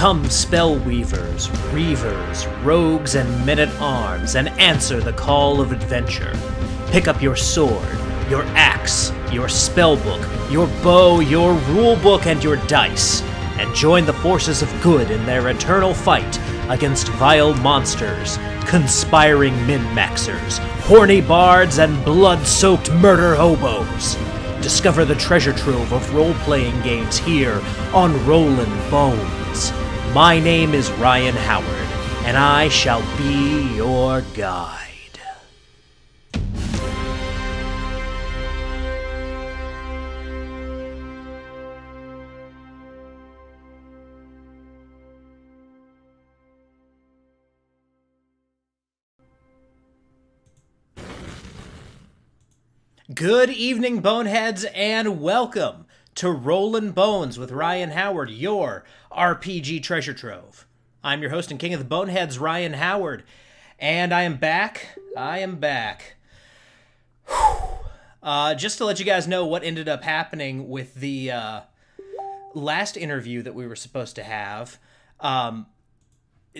Come, spell weavers, reavers, rogues, and men at arms, and answer the call of adventure. Pick up your sword, your axe, your spellbook, your bow, your rulebook, and your dice, and join the forces of good in their eternal fight against vile monsters, conspiring min maxers, horny bards, and blood soaked murder hobos. Discover the treasure trove of role playing games here on Rollin' Bones. My name is Ryan Howard, and I shall be your guide. Good evening, Boneheads, and welcome to Rollin' Bones with Ryan Howard, your RPG treasure trove. I'm your host and king of the Boneheads, Ryan Howard, and I am back. I am back. Uh, just to let you guys know what ended up happening with the uh, last interview that we were supposed to have. Um,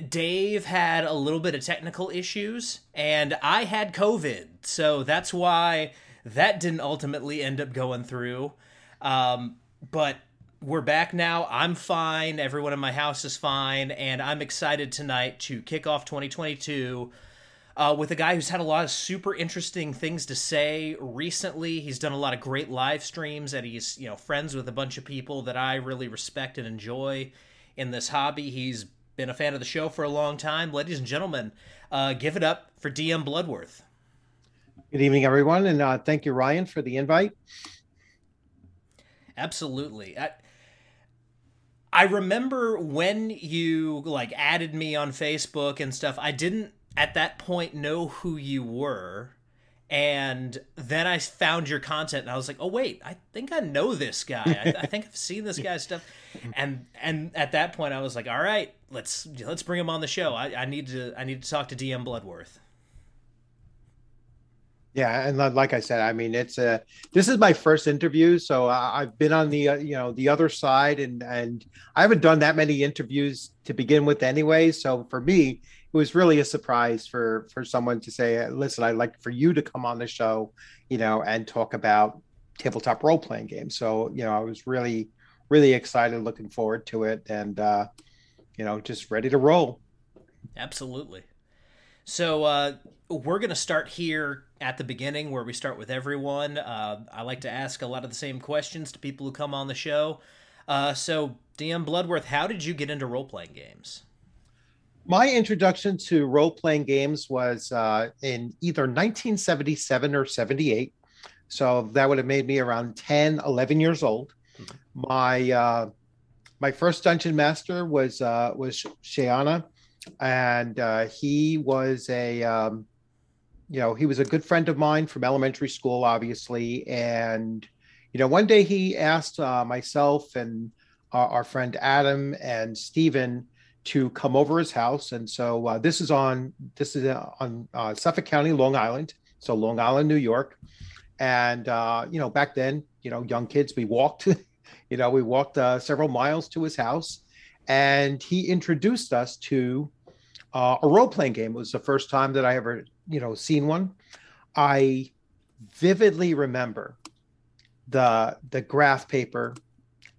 Dave had a little bit of technical issues, and I had COVID, so that's why that didn't ultimately end up going through. Um, but we're back now. I'm fine. Everyone in my house is fine. And I'm excited tonight to kick off 2022 uh, with a guy who's had a lot of super interesting things to say recently. He's done a lot of great live streams and he's, you know, friends with a bunch of people that I really respect and enjoy in this hobby. He's been a fan of the show for a long time. Ladies and gentlemen, uh, give it up for DM Bloodworth. Good evening, everyone, and uh, thank you, Ryan, for the invite. Absolutely. I, I remember when you like added me on Facebook and stuff. I didn't at that point know who you were. And then I found your content and I was like, "Oh wait, I think I know this guy. I, I think I've seen this guy's stuff." And and at that point, I was like, "All right, let's let's bring him on the show. I, I need to I need to talk to DM Bloodworth." Yeah, and like I said, I mean, it's a this is my first interview, so I've been on the uh, you know the other side, and and I haven't done that many interviews to begin with, anyway. So for me, it was really a surprise for for someone to say, "Listen, I'd like for you to come on the show, you know, and talk about tabletop role playing games." So you know, I was really really excited, looking forward to it, and uh, you know, just ready to roll. Absolutely. So uh, we're going to start here at the beginning where we start with everyone. Uh, I like to ask a lot of the same questions to people who come on the show. Uh, so, DM Bloodworth, how did you get into role playing games? My introduction to role playing games was uh, in either 1977 or 78. So that would have made me around 10, 11 years old. Mm-hmm. My uh, my first dungeon master was uh, was Shayana, and uh, he was a um, you know, he was a good friend of mine from elementary school, obviously. And, you know, one day he asked uh, myself and our friend Adam and Stephen to come over his house. And so uh, this is on this is uh, on uh, Suffolk County, Long Island, so Long Island, New York. And uh, you know, back then, you know, young kids, we walked, you know, we walked several miles to his house, and he introduced us to uh, a role playing game. It was the first time that I ever, you know, seen one. I vividly remember the the graph paper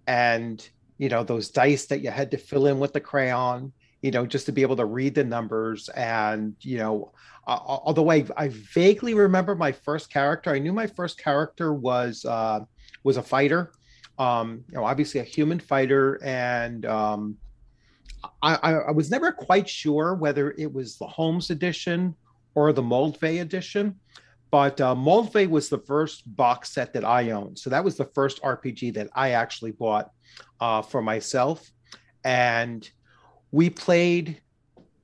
and you know those dice that you had to fill in with the crayon you know just to be able to read the numbers. And you know uh, although I, I vaguely remember my first character i knew my first character was uh was a fighter. Um you know obviously a human fighter. And um I, I, was never quite sure whether it was the Holmes edition or the Moldvay edition, but uh, Moldvay was the first box set that I owned. So that was the first RPG that I actually bought uh, for myself, and we played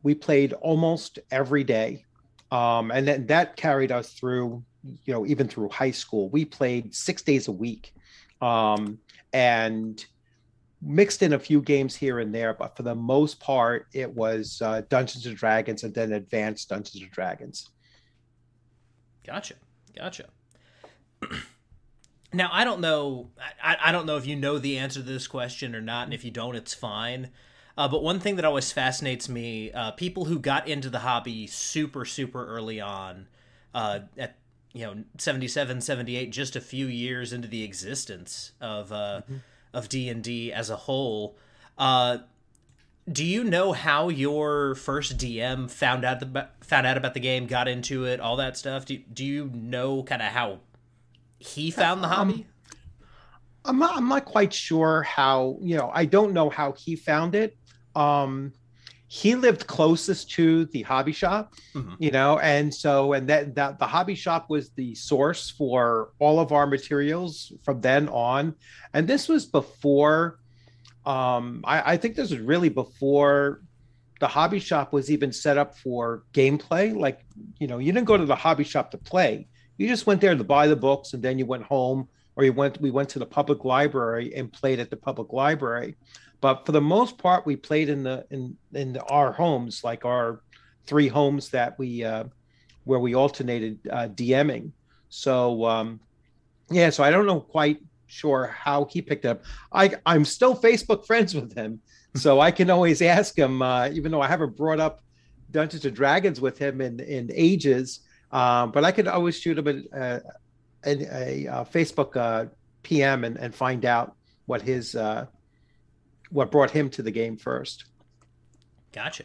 we played almost every day, um, and then that carried us through you know even through high school. We played six days a week, um, and mixed in a few games here and there, but for the most part, it was uh, Dungeons and Dragons and then Advanced Dungeons and Dragons. Gotcha, gotcha. now I don't know. I, I don't know if you know the answer to this question or not, and if you don't, it's fine. Uh, but one thing that always fascinates me, uh, people who got into the hobby super, super early on, uh, at you know 77, 78, just a few years into the existence of uh, mm-hmm. Of D and D as a whole. Uh, do you know how your first DM found out the, found out about the game, got into it, all that stuff? Do do you know kind of how he found the hobby? Um, I'm not, I'm not quite sure how you know. I don't know how he found it. Um, he lived closest to the hobby shop, mm-hmm. you know, and so and that that the hobby shop was the source for all of our materials from then on, and this was before. Um, I, I think this was really before the hobby shop was even set up for gameplay. Like, you know, you didn't go to the hobby shop to play. You just went there to buy the books, and then you went home, or you went. We went to the public library and played at the public library. But for the most part, we played in the in in our homes, like our three homes that we uh, where we alternated uh, DMing. So um, yeah, so I don't know quite sure how he picked up. I I'm still Facebook friends with him, so I can always ask him. Uh, even though I haven't brought up Dungeons and Dragons with him in in ages, um, but I could always shoot him a, a, a, a Facebook uh, PM and, and find out what his uh, what brought him to the game first. Gotcha.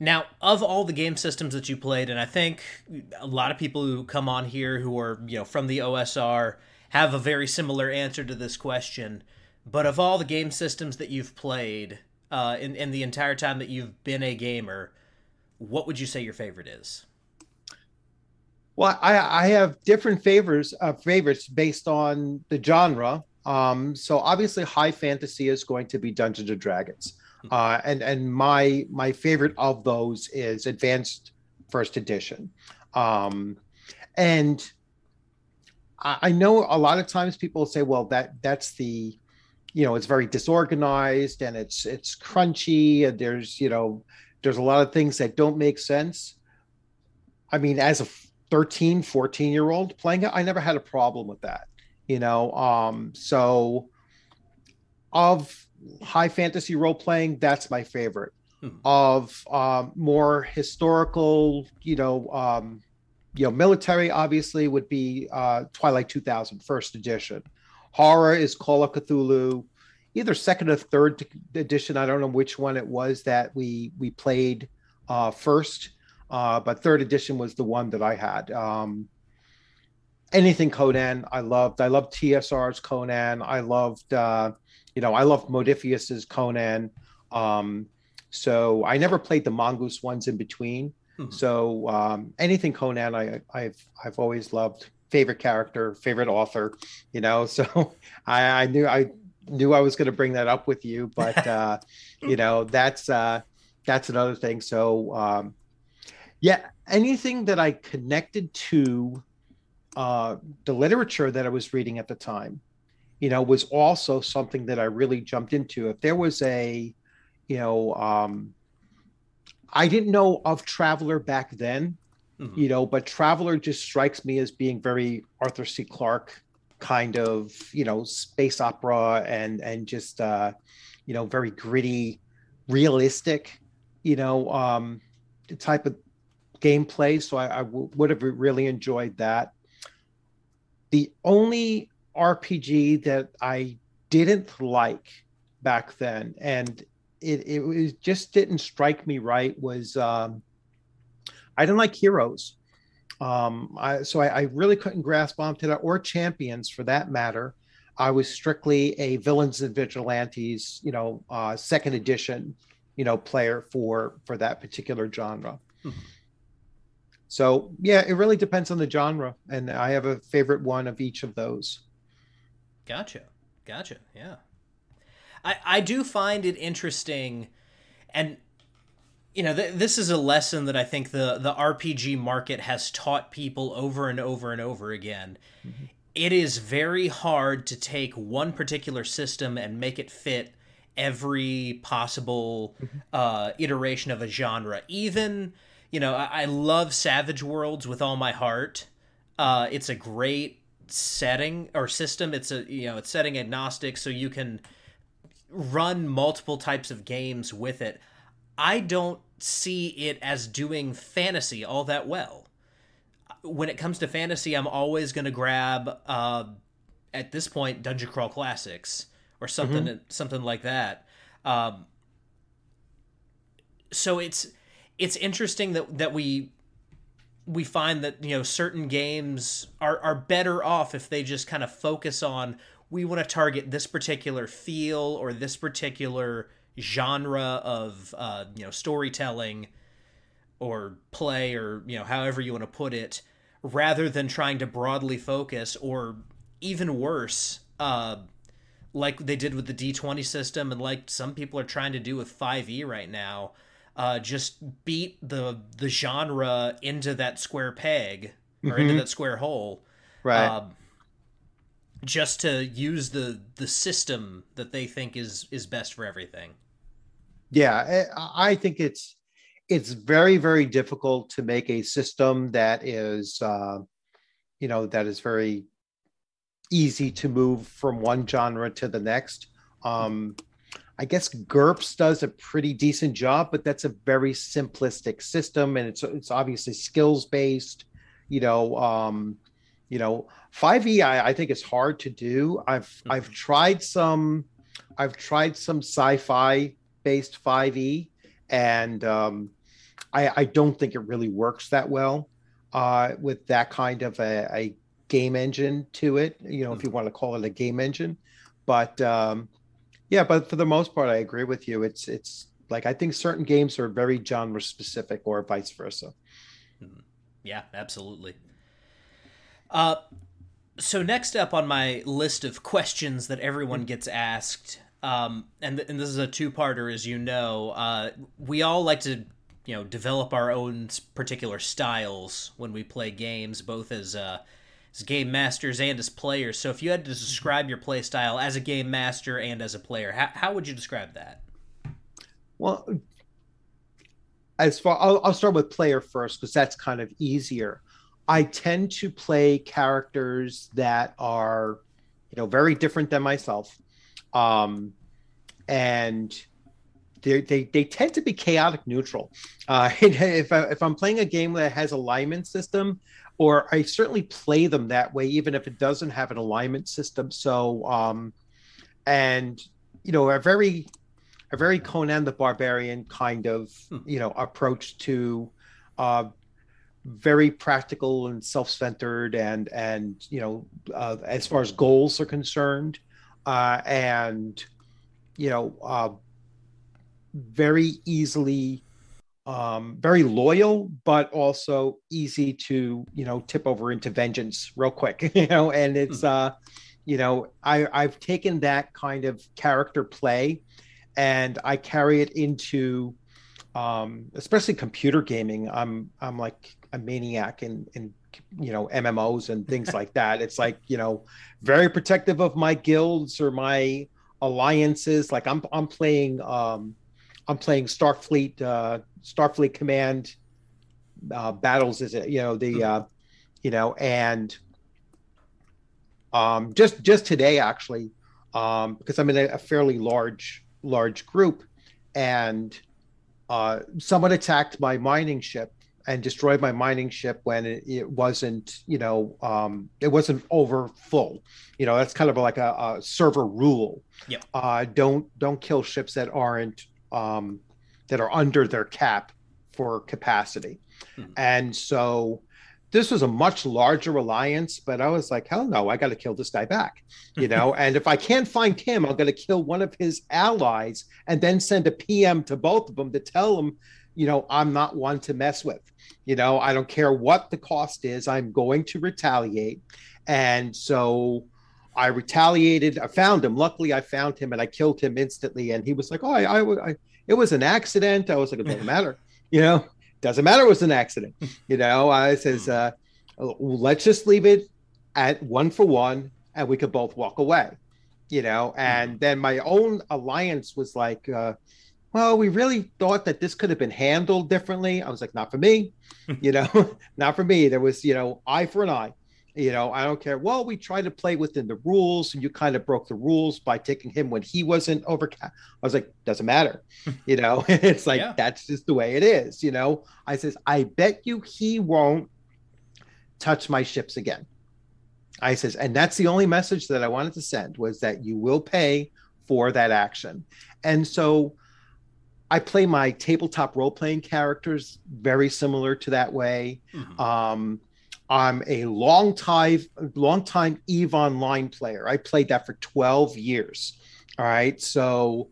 Now, of all the game systems that you played, and I think a lot of people who come on here who are, you know, from the OSR have a very similar answer to this question. But of all the game systems that you've played uh, in, in the entire time that you've been a gamer, what would you say your favorite is? Well, I, I have different favors uh, favorites based on the genre. Um, so obviously, high fantasy is going to be Dungeons and Dragons, hmm. uh, and and my my favorite of those is Advanced First Edition, um, and I, I know a lot of times people say, well, that that's the you know it's very disorganized and it's it's crunchy and there's you know there's a lot of things that don't make sense. I mean as a 13 14 year old playing it i never had a problem with that you know um so of high fantasy role playing that's my favorite. Hmm. of um more historical you know um you know military obviously would be uh twilight 2000 first edition. Horror is call of cthulhu either second or third edition i don't know which one it was that we we played uh first uh but third edition was the one that i had. Um anything Conan I loved. I loved TSR's Conan. I loved uh, you know, I loved Modiphius's Conan. Um, so I never played the mongoose ones in between. Mm-hmm. So um, anything Conan I I've I've always loved. Favorite character, favorite author, you know. So I, I knew I knew I was going to bring that up with you, but uh, you know that's uh, that's another thing. So um, yeah, anything that I connected to uh, the literature that I was reading at the time, you know, was also something that I really jumped into. If there was a, you know, um, I didn't know of Traveller back then, mm-hmm. you know, but Traveller just strikes me as being very Arthur C. Clarke kind of, you know, space opera and and just uh, you know, very gritty, realistic, you know, um, type of gameplay. So I, I w- would have really enjoyed that. The only RPG that I didn't like back then, and it, it was, just didn't strike me right, was um, I didn't like Heroes. Um, I, so I, I, really couldn't grasp onto that, or Champions for that matter. I was strictly a Villains and Vigilantes, you know, uh, second edition, you know, player for for that particular genre. Mm-hmm. So yeah, it really depends on the genre, and I have a favorite one of each of those. Gotcha, gotcha. Yeah, I I do find it interesting, and you know th- this is a lesson that I think the the RPG market has taught people over and over and over again. Mm-hmm. It is very hard to take one particular system and make it fit every possible mm-hmm. uh, iteration of a genre, even you know, I, I love Savage Worlds with all my heart. Uh, it's a great setting or system. It's a you know it's setting agnostic, so you can run multiple types of games with it, I don't see it as doing fantasy all that well. When it comes to fantasy, I'm always going to grab, uh, at this point, Dungeon Crawl Classics or something, mm-hmm. something like that. Um, so it's it's interesting that that we we find that you know certain games are are better off if they just kind of focus on we want to target this particular feel or this particular genre of uh, you know storytelling or play or you know however you want to put it rather than trying to broadly focus or even worse uh, like they did with the D20 system and like some people are trying to do with 5e right now uh, just beat the the genre into that square peg or mm-hmm. into that square hole, right? Uh, just to use the the system that they think is is best for everything. Yeah, I think it's it's very very difficult to make a system that is uh, you know that is very easy to move from one genre to the next. Um, I guess GURPS does a pretty decent job, but that's a very simplistic system, and it's it's obviously skills based. You know, um, you know, 5e I, I think is hard to do. I've mm-hmm. I've tried some, I've tried some sci-fi based 5e, and um, I I don't think it really works that well uh, with that kind of a, a game engine to it. You know, mm-hmm. if you want to call it a game engine, but um, yeah, but for the most part, I agree with you. It's it's like I think certain games are very genre specific, or vice versa. Hmm. Yeah, absolutely. Uh, so next up on my list of questions that everyone hmm. gets asked, um, and and this is a two parter, as you know. Uh, we all like to you know develop our own particular styles when we play games, both as uh, as game masters and as players. So if you had to describe your play style as a game master and as a player, how, how would you describe that? Well, as far I'll, I'll start with player first because that's kind of easier. I tend to play characters that are, you know, very different than myself, um, and they they they tend to be chaotic neutral. Uh, if I, if I'm playing a game that has alignment system, or I certainly play them that way, even if it doesn't have an alignment system. So, um, and you know, a very, a very Conan the Barbarian kind of hmm. you know approach to, uh, very practical and self-centered, and and you know, uh, as far as goals are concerned, uh, and you know, uh, very easily um, very loyal, but also easy to you know tip over into vengeance real quick. You know, and it's hmm. uh, you know I I've taken that kind of character play, and I carry it into um, especially computer gaming. I'm I'm like a maniac in in you know MMOs and things like that. It's like you know very protective of my guilds or my alliances. Like I'm I'm playing um, I'm playing Starfleet uh, Starfleet Command uh, battles. Is it you know the uh, you know and um, just just today actually um, because I'm in a, a fairly large large group and uh, someone attacked my mining ship and destroyed my mining ship when it, it wasn't you know um, it wasn't over full you know that's kind of like a, a server rule yeah uh, don't don't kill ships that aren't um, that are under their cap for capacity. Hmm. And so this was a much larger alliance, but I was like, hell no, I got to kill this guy back, you know. and if I can't find him, I'm going to kill one of his allies and then send a PM to both of them to tell them, you know, I'm not one to mess with. You know, I don't care what the cost is, I'm going to retaliate. And so I retaliated. I found him. Luckily, I found him and I killed him instantly. And he was like, "Oh, I, I, I it was an accident." I was like, "It doesn't matter, you know, doesn't matter. It was an accident." You know, I says, uh, "Let's just leave it at one for one, and we could both walk away." You know, and mm-hmm. then my own alliance was like, uh, "Well, we really thought that this could have been handled differently." I was like, "Not for me, you know, not for me." There was, you know, eye for an eye You know, I don't care. Well, we tried to play within the rules, and you kind of broke the rules by taking him when he wasn't over. I was like, doesn't matter. You know, it's like yeah. that's just the way it is. You know, I says, I bet you he won't touch my ships again. I says, and that's the only message that I wanted to send was that you will pay for that action. And so I play my tabletop role playing characters very similar to that way. Mm-hmm. Um, I'm a long time, long time Eve Online player. I played that for 12 years. All right. So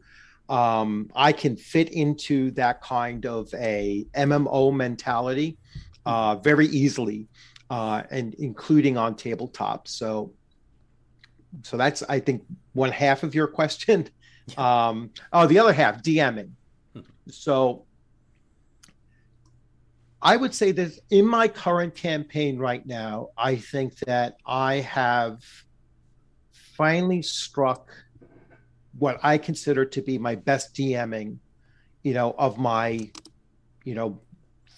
um, I can fit into that kind of a MMO mentality uh, very easily, uh, and including on tabletop. So, so that's I think one half of your question. Um, oh, the other half, DMing. Hmm. So I would say that in my current campaign right now, I think that I have finally struck what I consider to be my best DMing, you know, of my, you know,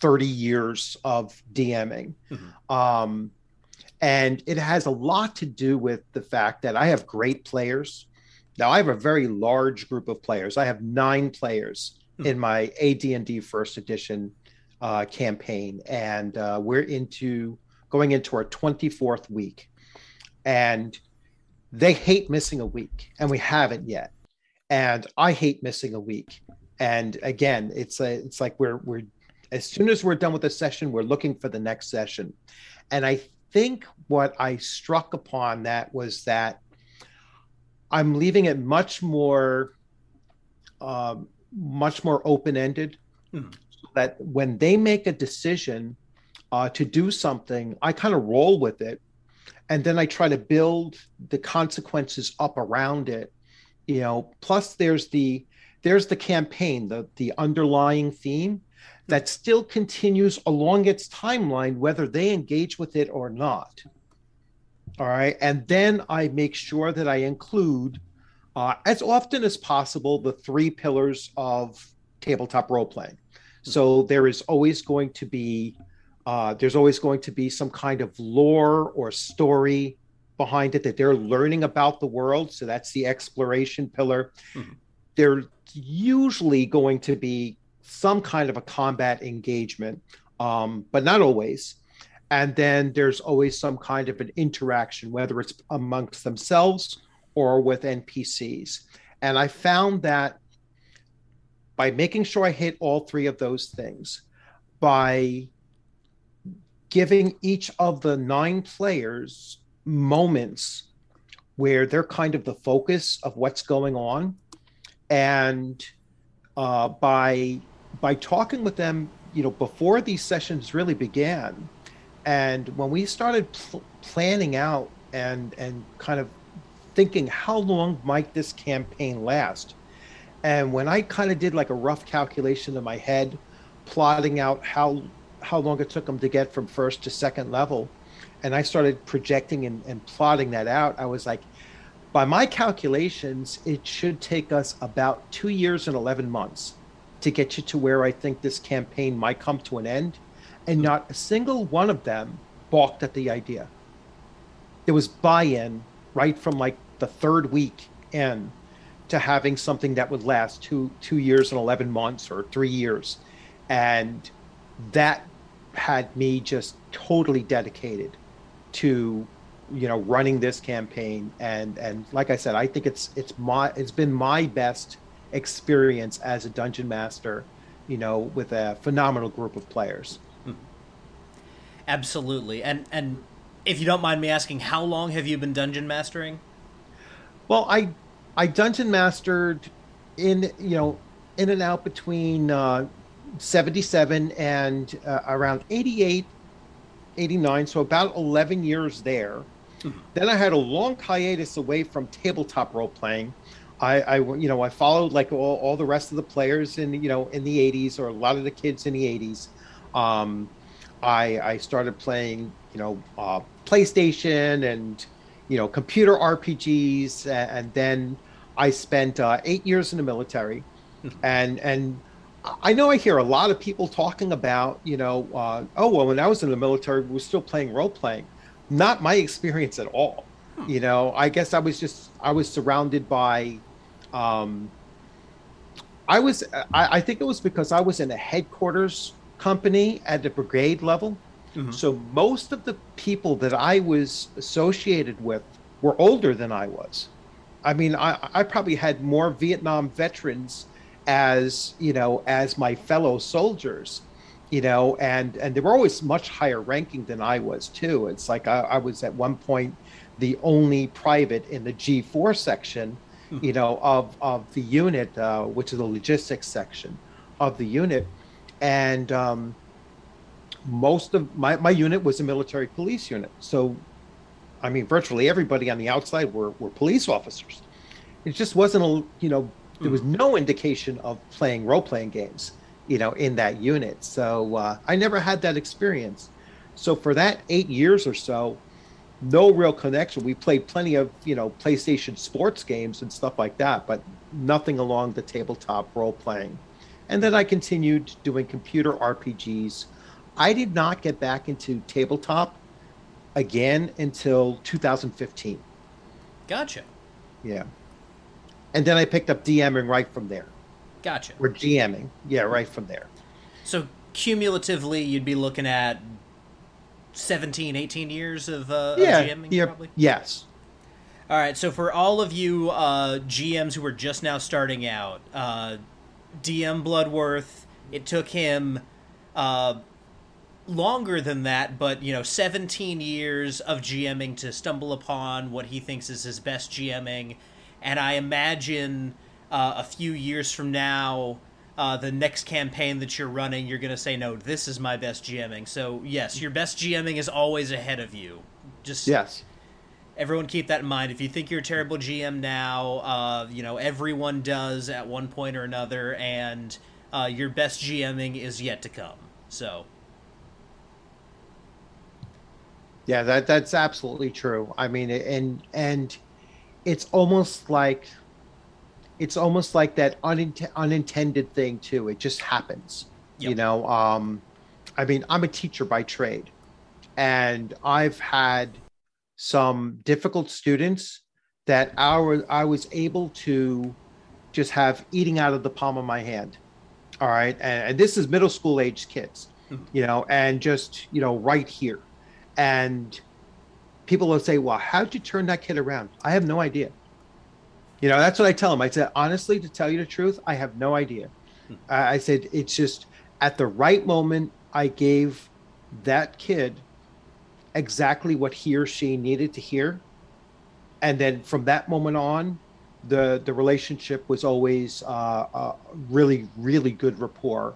30 years of DMing. Mm-hmm. Um, and it has a lot to do with the fact that I have great players. Now I have a very large group of players. I have nine players mm-hmm. in my AD&D first edition uh, campaign, and uh, we're into going into our 24th week, and they hate missing a week, and we haven't yet, and I hate missing a week, and again, it's a, it's like we're we're as soon as we're done with a session, we're looking for the next session, and I think what I struck upon that was that I'm leaving it much more, um, much more open ended. Mm-hmm that when they make a decision uh, to do something, I kind of roll with it, and then I try to build the consequences up around it. You know, plus there's the there's the campaign, the the underlying theme that still continues along its timeline, whether they engage with it or not. All right, and then I make sure that I include, uh, as often as possible, the three pillars of tabletop role playing. So there is always going to be uh, there's always going to be some kind of lore or story behind it that they're learning about the world. So that's the exploration pillar. Mm-hmm. There's usually going to be some kind of a combat engagement, um, but not always. And then there's always some kind of an interaction, whether it's amongst themselves or with NPCs. And I found that by making sure I hit all three of those things, by giving each of the nine players moments where they're kind of the focus of what's going on, and uh, by by talking with them, you know, before these sessions really began, and when we started pl- planning out and and kind of thinking how long might this campaign last and when I kind of did like a rough calculation in my head, plotting out how how long it took them to get from first to second level, and I started projecting and, and plotting that out, I was like, by my calculations, it should take us about two years and 11 months to get you to where I think this campaign might come to an end. And not a single one of them balked at the idea. There was buy in right from like the third week in to having something that would last two two years and 11 months or three years. And that had me just totally dedicated to you know running this campaign. And and like i said i think it's it's my it's been my best experience as a dungeon master you know with a phenomenal group of players. Hmm. absolutely. And and if you don't mind me asking how long have you been dungeon mastering? Well i I dungeon mastered in you know in and out between uh, 77 and uh, around 88 89 so about 11 years there. Mm-hmm. then i had a long hiatus away from tabletop role playing I, I you know i followed like all, all the rest of the players in you know in the 80s or a lot of the kids in the 80s um, i i started playing you know uh, playstation and you know computer rpgs and then I spent uh, eight years in the military, and and I know I hear a lot of people talking about you know uh, oh well when I was in the military we were still playing role playing, not my experience at all. Hmm. You know, I guess I was just I was surrounded by um I was I, I think it was because I was in a headquarters company at the brigade level. Mm-hmm. So most of the people that I was associated with were older than I was. I mean, I, I probably had more Vietnam veterans as you know as my fellow soldiers you know and and they were always much higher ranking than i was too it's like i, I was at one point the only private in the g4 section hmm. you know of of the unit uh, which is the logistics section of the unit and um, most of my, my unit was a military police unit so i mean virtually everybody on the outside were, were police officers it just wasn't a you know there was no indication of playing role playing games, you know, in that unit. So uh, I never had that experience. So for that eight years or so, no real connection. We played plenty of you know PlayStation sports games and stuff like that, but nothing along the tabletop role playing. And then I continued doing computer RPGs. I did not get back into tabletop again until 2015. Gotcha. Yeah and then I picked up DMing right from there. Gotcha. Or GMing, yeah, right from there. So cumulatively, you'd be looking at 17, 18 years of, uh, yeah, of GMing, yeah, probably? Yes. All right, so for all of you uh, GMs who are just now starting out, uh, DM Bloodworth, it took him uh, longer than that, but you know, 17 years of GMing to stumble upon what he thinks is his best GMing and I imagine uh, a few years from now, uh, the next campaign that you're running, you're going to say, no, this is my best GMing. So, yes, your best GMing is always ahead of you. Just yes. Everyone keep that in mind. If you think you're a terrible GM now, uh, you know everyone does at one point or another, and uh, your best GMing is yet to come. So, yeah, that that's absolutely true. I mean, and and it's almost like it's almost like that unint- unintended thing too. It just happens. Yep. You know, um, I mean, I'm a teacher by trade, and I've had some difficult students that I was, I was able to just have eating out of the palm of my hand. All right, and, and this is middle school age kids, mm-hmm. you know, and just you know right here, and people will say, "Well, how'd you turn that kid around?" I have no idea. You know, that's what I tell them. I said, honestly, to tell you the truth, I have no idea. Hmm. I said it's just at the right moment, I gave that kid exactly what he or she needed to hear, and then from that moment on, the the relationship was always uh, uh, really really good rapport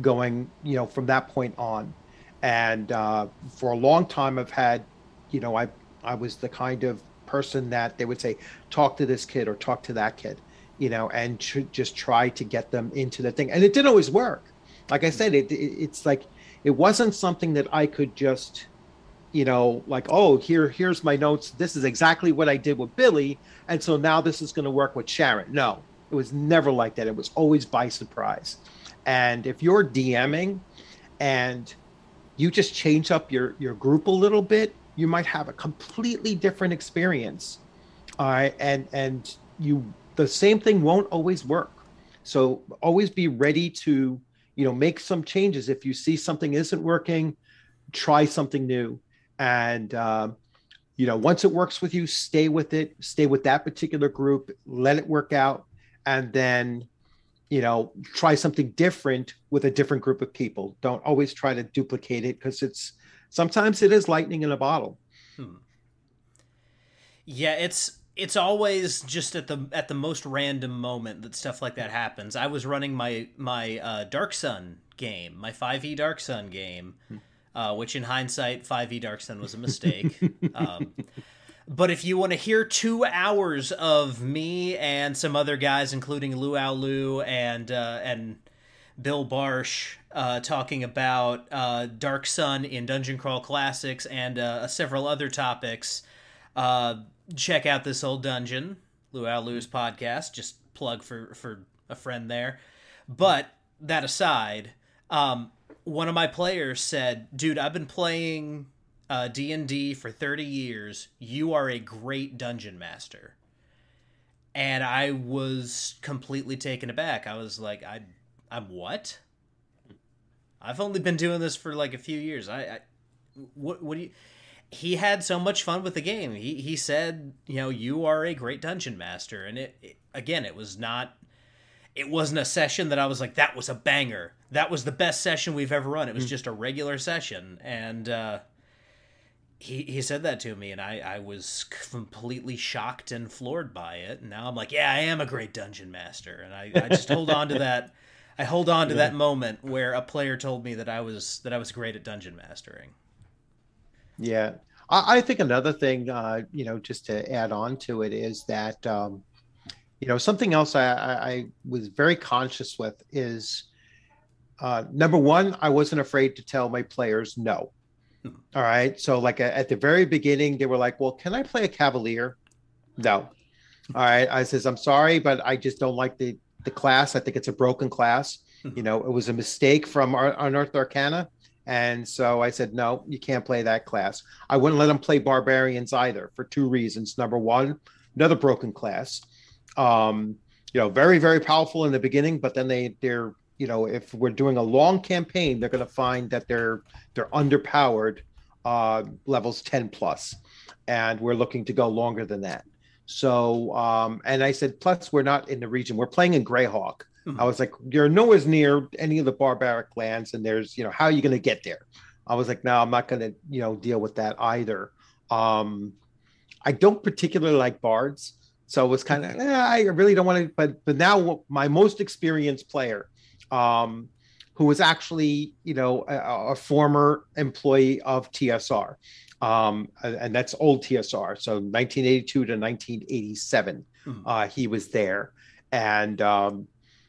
going. You know, from that point on, and uh, for a long time, I've had you know, I I was the kind of person that they would say, talk to this kid or talk to that kid, you know, and tr- just try to get them into the thing. And it didn't always work. Like I said, it, it it's like it wasn't something that I could just, you know, like oh here here's my notes. This is exactly what I did with Billy, and so now this is going to work with Sharon. No, it was never like that. It was always by surprise. And if you're DMing, and you just change up your your group a little bit you might have a completely different experience all right? And and you the same thing won't always work. So always be ready to you know make some changes. If you see something isn't working try something new. And uh, you know once it works with you stay with it stay with that particular group let it work out and then you know try something different with a different group of people don't always try to duplicate it because it's sometimes it is lightning in a bottle. Hmm. Yeah, it's it's always just at the at the most random moment that stuff like that happens. I was running my my uh, Dark Sun game, my Five E Dark Sun game, hmm. uh, which in hindsight, Five E Dark Sun was a mistake. um, but if you want to hear two hours of me and some other guys, including Luau Lu and uh, and Bill Barsh uh, talking about uh, Dark Sun in Dungeon Crawl Classics and uh, several other topics. Uh, check out this old dungeon, Luau Lu's podcast. Just plug for for a friend there. But that aside, um, one of my players said, "Dude, I've been playing uh, D&D for 30 years, you are a great dungeon master. And I was completely taken aback. I was like, I, I'm what? I've only been doing this for like a few years. I, I what, what do you? He had so much fun with the game. He he said, you know, you are a great dungeon master, and it, it again, it was not it wasn't a session that I was like, that was a banger. That was the best session we've ever run. It was mm. just a regular session. And uh, he he said that to me, and I I was completely shocked and floored by it. And now I'm like, yeah, I am a great dungeon master, and I, I just hold on to that. I hold on to yeah. that moment where a player told me that I was that I was great at dungeon mastering. Yeah, I, I think another thing, uh, you know, just to add on to it is that, um, you know, something else I, I, I was very conscious with is uh, number one, I wasn't afraid to tell my players no. All right. So, like at the very beginning, they were like, Well, can I play a Cavalier? No. All right. I says, I'm sorry, but I just don't like the, the class. I think it's a broken class. You know, it was a mistake from our Unearthed Arcana. And so I said, No, you can't play that class. I wouldn't let them play barbarians either for two reasons. Number one, another broken class. Um, you know, very, very powerful in the beginning, but then they they're you know, if we're doing a long campaign, they're going to find that they're they're underpowered uh, levels 10 plus, and we're looking to go longer than that. So, um, and I said, plus we're not in the region. We're playing in Greyhawk. Mm-hmm. I was like, you're nowhere near any of the barbaric lands, and there's, you know, how are you going to get there? I was like, no, I'm not going to, you know, deal with that either. Um, I don't particularly like bards, so it was kind of, eh, I really don't want to. But but now my most experienced player um, who was actually, you know, a, a former employee of TSR. Um, and that's old TSR. So 1982 to 1987, mm-hmm. uh, he was there. And, um,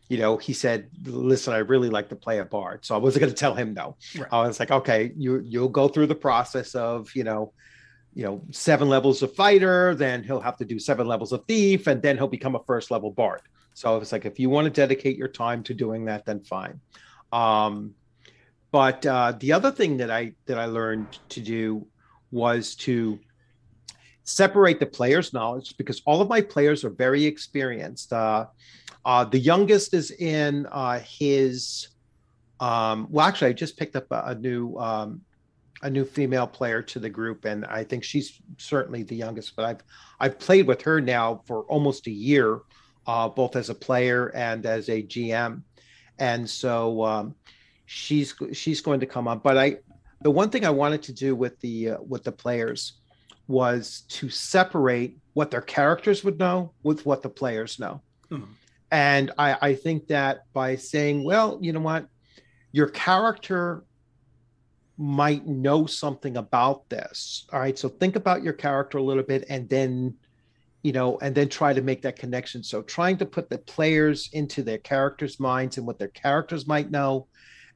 you know, he said, "Listen, I really like to play a bard." So I wasn't going to tell him no. Right. I was like, "Okay, you you'll go through the process of, you know, you know, seven levels of fighter, then he'll have to do seven levels of thief, and then he'll become a first level bard." So it's like if you want to dedicate your time to doing that, then fine. Um, but uh, the other thing that I that I learned to do was to separate the player's knowledge because all of my players are very experienced. Uh, uh, the youngest is in uh, his. Um, well, actually, I just picked up a, a new um, a new female player to the group, and I think she's certainly the youngest. But I've I've played with her now for almost a year, uh, both as a player and as a GM. And so um, she's she's going to come up. But I the one thing I wanted to do with the uh, with the players was to separate what their characters would know with what the players know. Mm-hmm. And I, I think that by saying, well, you know what, your character might know something about this. All right. So think about your character a little bit and then you know, and then try to make that connection. So trying to put the players into their characters' minds and what their characters might know,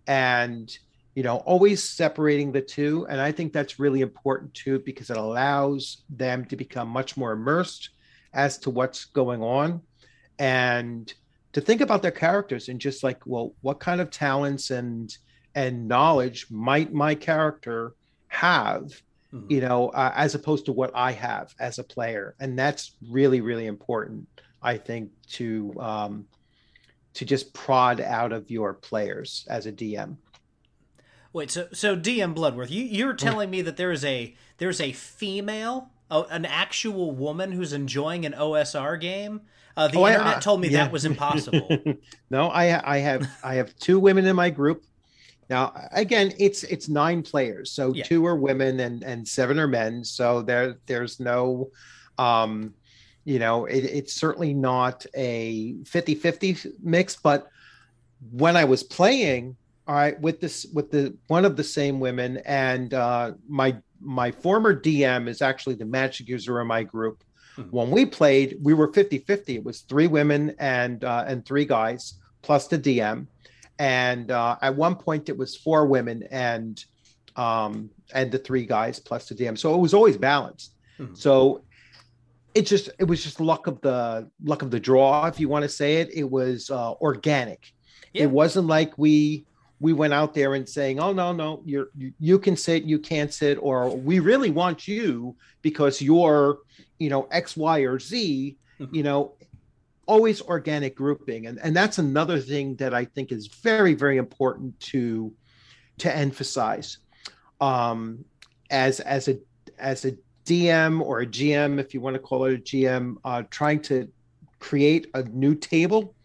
and you know, always separating the two. And I think that's really important too because it allows them to become much more immersed as to what's going on, and to think about their characters and just like, well, what kind of talents and and knowledge might my character have mm-hmm. you know, uh, as opposed to what I have as a player, and that's really really important. I think to um, to just prod out of your players as a DM. Wait, so so DM Bloodworth, you you're telling me that there is a there's a female, oh, an actual woman who's enjoying an OSR game? Uh, the oh, internet I, told me yeah. that was impossible. no, I I have I have two women in my group. Now, again, it's it's nine players, so yeah. two are women and and seven are men. So there there's no, um, you know, it, it's certainly not a 50-50 mix. But when I was playing, all right, with this with the one of the same women, and uh, my my former DM is actually the magic user in my group. Mm-hmm. When we played, we were 50-50. It was three women and uh, and three guys plus the DM and uh, at one point it was four women and um, and the three guys plus the DM. So it was always balanced. Mm-hmm. So it just it was just luck of the luck of the draw, if you want to say it. It was uh, organic. Yeah. It wasn't like we we went out there and saying, "Oh no, no, you're you, you can sit, you can't sit," or "We really want you because you're, you know, X, Y, or Z." Mhm. You know, always organic grouping, and and that's another thing that I think is very very important to to emphasize. Um, as as a as a DM or a GM, if you want to call it a GM, uh, trying to create a new table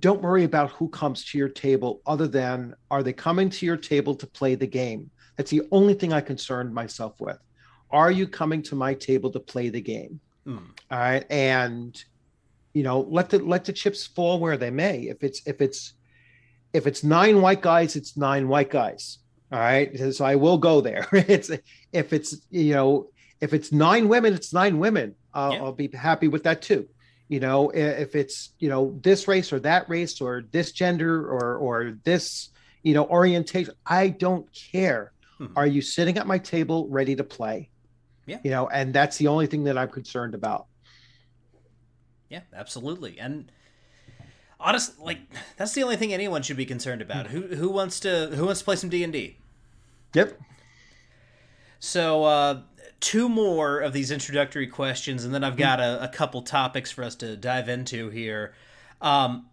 don't worry about who comes to your table other than are they coming to your table to play the game? That's the only thing i concerned myself with. Are you coming to my table to play the game? Mm. all right? And you know let the let the chips fall where they may. If it's if it's if it's nine white guys it's nine white guys. All right? So i will go there. It's if it's you know if it's nine women it's nine women. Uh, Yeah. i'll be happy with that too. You know if it's you know this race or that race or this gender or or this you know orientation i don't care. Mhm. are you sitting at my table ready to play? Yeah. you know and that's the only thing that i'm concerned about Yeah, absolutely. And honest, like that's the only thing anyone should be concerned about. Who who wants to who wants to play some D and D? yep So uh, two more of these introductory questions, and then I've got a, a couple topics for us to dive into here. Um,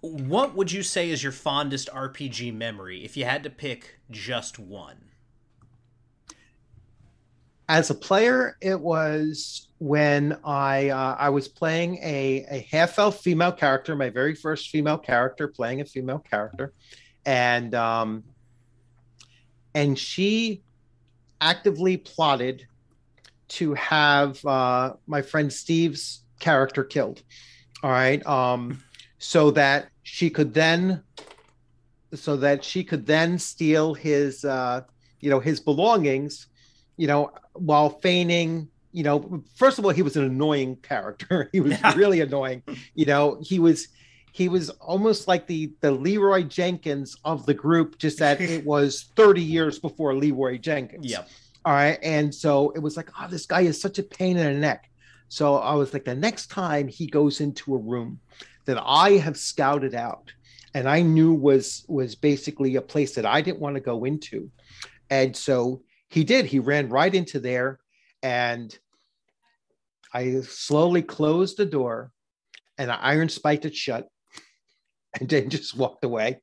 what would you say is your fondest RPG memory if you had to pick just one? as a player, it was when I uh, I was playing a a half elf female character, my very first female character, playing a female character, and um, and she actively plotted to have uh, my friend Steve's character killed. All right, um, so that she could then so that she could then steal his uh, you know his belongings you know, while feigning, you know, first of all, he was an annoying character. he was Yeah. really annoying. You know, he was he was almost like the the Leeroy Jenkins of the group, just that it was 30 years before Leeroy Jenkins. Yep. All right. And so it was like, oh, this guy is such a pain in the neck. So I was like, the next time he goes into a room that I have scouted out and I knew was was basically a place that I didn't want to go into. And so he did. He ran right into there and I slowly closed the door and I iron spiked it shut and then just walked away.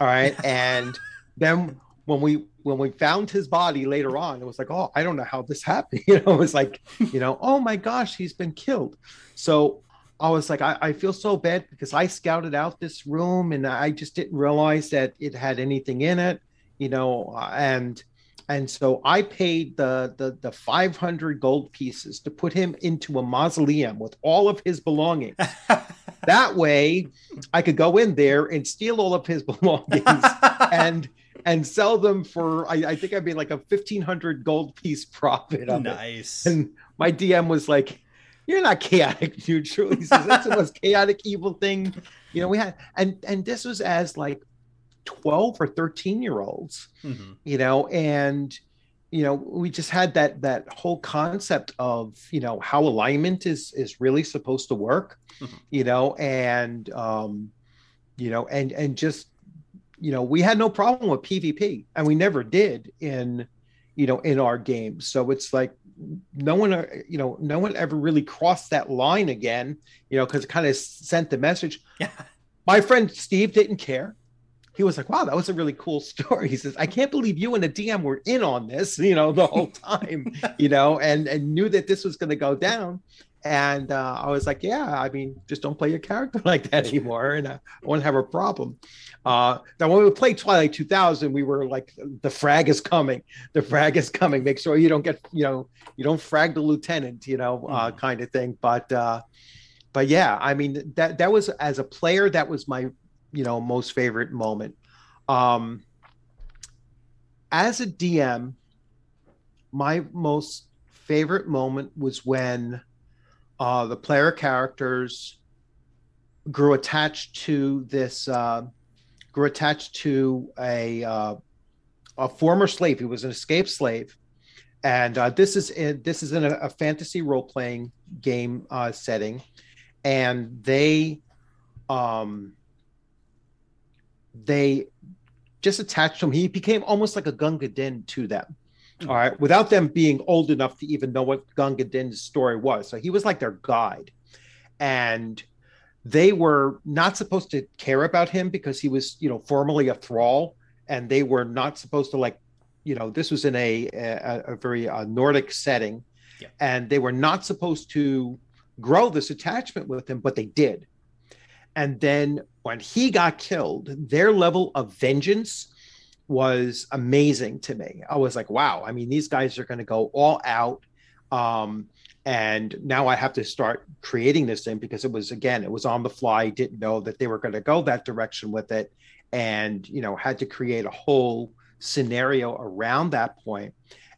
All right. And then when we when we found his body later on, it was like, oh, I don't know how this happened. You know, it was like, you know, oh my gosh, he's been killed. So I was like, I, I feel so bad because I scouted out this room and I just didn't realize that it had anything in it, you know, and and so I paid the the the 500 gold pieces to put him into a mausoleum with all of his belongings. that way, I could go in there and steal all of his belongings and and sell them for I, I think I made like a 1500 gold piece profit of it. nice. And my DM was like, "You're not chaotic neutral." He says, "That's the most chaotic evil thing." You know, we had and and this was as like 12 or 13 year olds Mhm. you know and you know we just had that that whole concept of you know how alignment is is really supposed to work Mhm. you know and um you know and and just you know we had no problem with pvp and we never did in you know in our games so it's like no one uh, you know no one ever really crossed that line again you know because it kind of sent the message Yeah. my friend steve didn't care he was like, "Wow, that was a really cool story." He says, "I can't believe you and the DM were in on this, you know, the whole time, you know, and and knew that this was going to go down." And uh, I was like, "Yeah, I mean, just don't play your character like that anymore, and uh, I won't have a problem." Uh, now, when we played Twilight 2000, we were like, "The frag is coming, the frag is coming. Make sure you don't get, you know, you don't frag the lieutenant, you know, uh, Mhm. kind of thing." But uh, but yeah, I mean, that that was as a player, that was my you know most favorite moment. Um as a dm my most favorite moment was when uh the player characters grew attached to this uh grew attached to a uh a former slave. He was an escaped slave. And uh, this is in, this is in a, a fantasy role-playing game uh, setting. And they um they just attached to him. He became almost like a Gunga Din to them. All right, without them being old enough to even know what Gunga Din's story was. So he was like their guide. And they were not supposed to care about him because he was, you know, formerly a thrall, and they were not supposed to like, you know, this was in a a, a very uh, Nordic setting, Yeah. and they were not supposed to grow this attachment with him, but they did. And then when he got killed, their level of vengeance was amazing to me. I was like, wow, I mean, these guys are going to go all out. Um, and now I have to start creating this thing because it was, again, it was on the fly, didn't know that they were going to go that direction with it. And, you know, had to create a whole scenario around that point.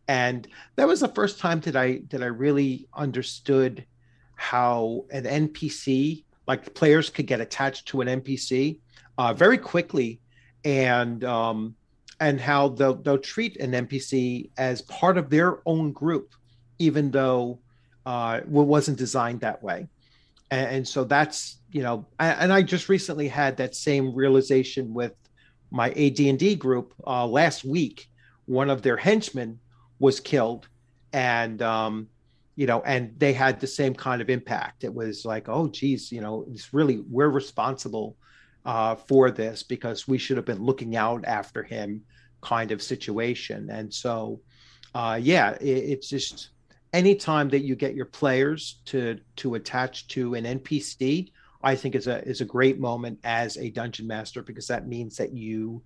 And that was the first time that I that I really understood how an NPC, like players could get attached to an NPC uh, very quickly and um, and how they'll they'll treat an NPC as part of their own group, even though uh, it wasn't designed that way. And, and so that's you know, I, and I just recently had that same realization with my AD&D group uh, last week. One of their henchmen was killed, and um, you know, and they had the same kind of impact. It was like, oh, geez, you know, it's really we're responsible uh, for this because we should have been looking out after him, kind of situation. And so, uh, yeah, it, it's just anytime that you get your players to to attach to an NPC, I think is a is a great moment as a dungeon master because that means that you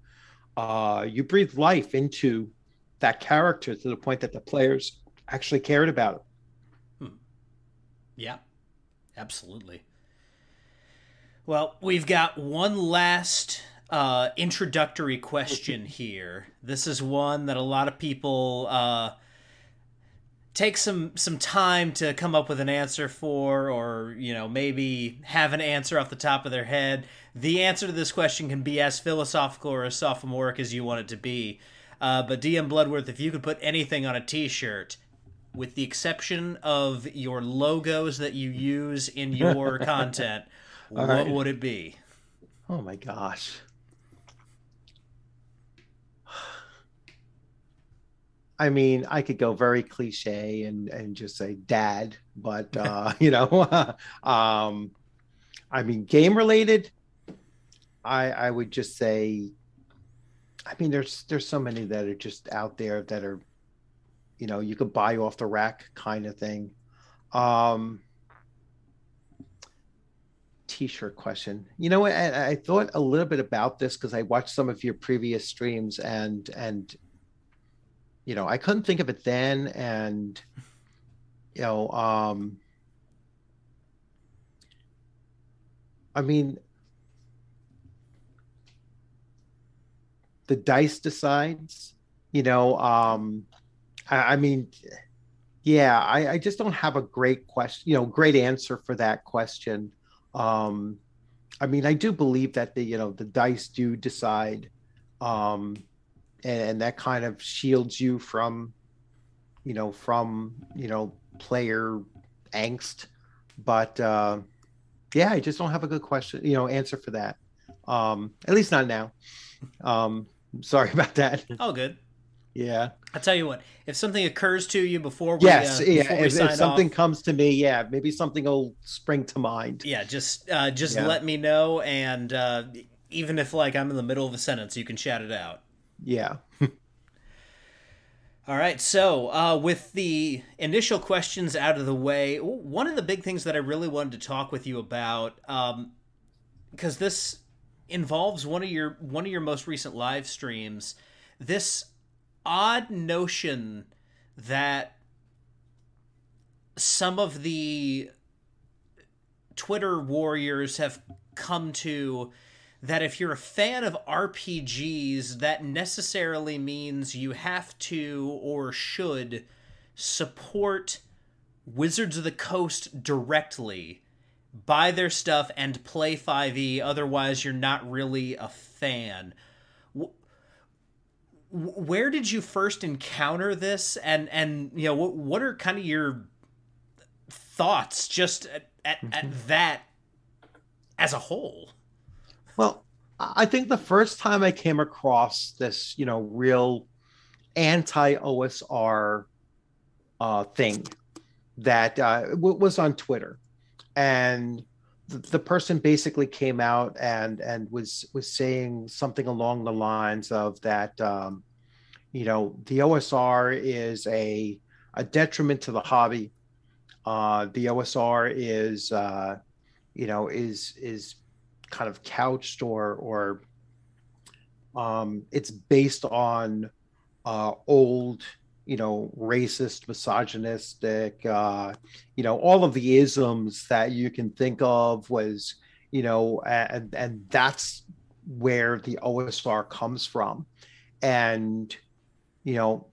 uh, you breathe life into that character to the point that the players actually cared about it. Yeah, absolutely. Well, we've got one last uh, introductory question here. This is one that a lot of people uh, take some some time to come up with an answer for, or you know maybe have an answer off the top of their head. The answer to this question can be as philosophical or as sophomoric as you want it to be. Uh, but DM Bloodworth, if you could put anything on a T-shirt, with the exception of your logos that you use in your content, what right. would it be? Oh my gosh. I mean, I could go very cliche and and just say dad, but uh, you know, um, I mean, game related. I I would just say, I mean, there's there's so many that are just out there that are, you know, you could buy off the rack kind of thing. Um, t-shirt question you know I, I thought a little bit about this because i watched some of your previous streams and and you know i couldn't think of it then and you know um i mean the dice decides you know um i, mean yeah I, I just don't have a great question you know great answer for that question. Um i mean i do believe that the you know the dice do decide um and, and that kind of shields you from you know from you know player angst. But uh yeah i just don't have a good question you know answer for that. Um at least not now. Um sorry about that. Oh, good. Yeah I'll tell you what. If something occurs to you before we, yes uh, yeah before we if, if something off, comes to me yeah maybe something will spring to mind yeah, just uh, just Yeah. let me know, and uh, even if like I'm in the middle of a sentence, you can shout it out. yeah All right, so uh, with the initial questions out of the way, one of the big things that I really wanted to talk with you about, because this involves one of your one of your most recent live streams, this odd notion that some of the Twitter warriors have come to that if you're a fan of RPGs, that necessarily means you have to or should support Wizards of the Coast directly, buy their stuff, and play 5e, otherwise, you're not really a fan. Wh- wh- Where did you first encounter this, and and you know what? What are kind of your thoughts just at, at, at that as a whole? Well, I think the first time I came across this, you know, real anti OSR uh, thing that uh, w- was on Twitter, and the, the person basically came out and and was was saying something along the lines of that, um, you know, the OSR is a a detriment to the hobby. Uh, the OSR is, uh, you know, is is kind of couched or or um, it's based on uh, old, you know, racist, misogynistic, uh, you know, all of the isms that you can think of was, you know, and and that's where the OSR comes from, and you know,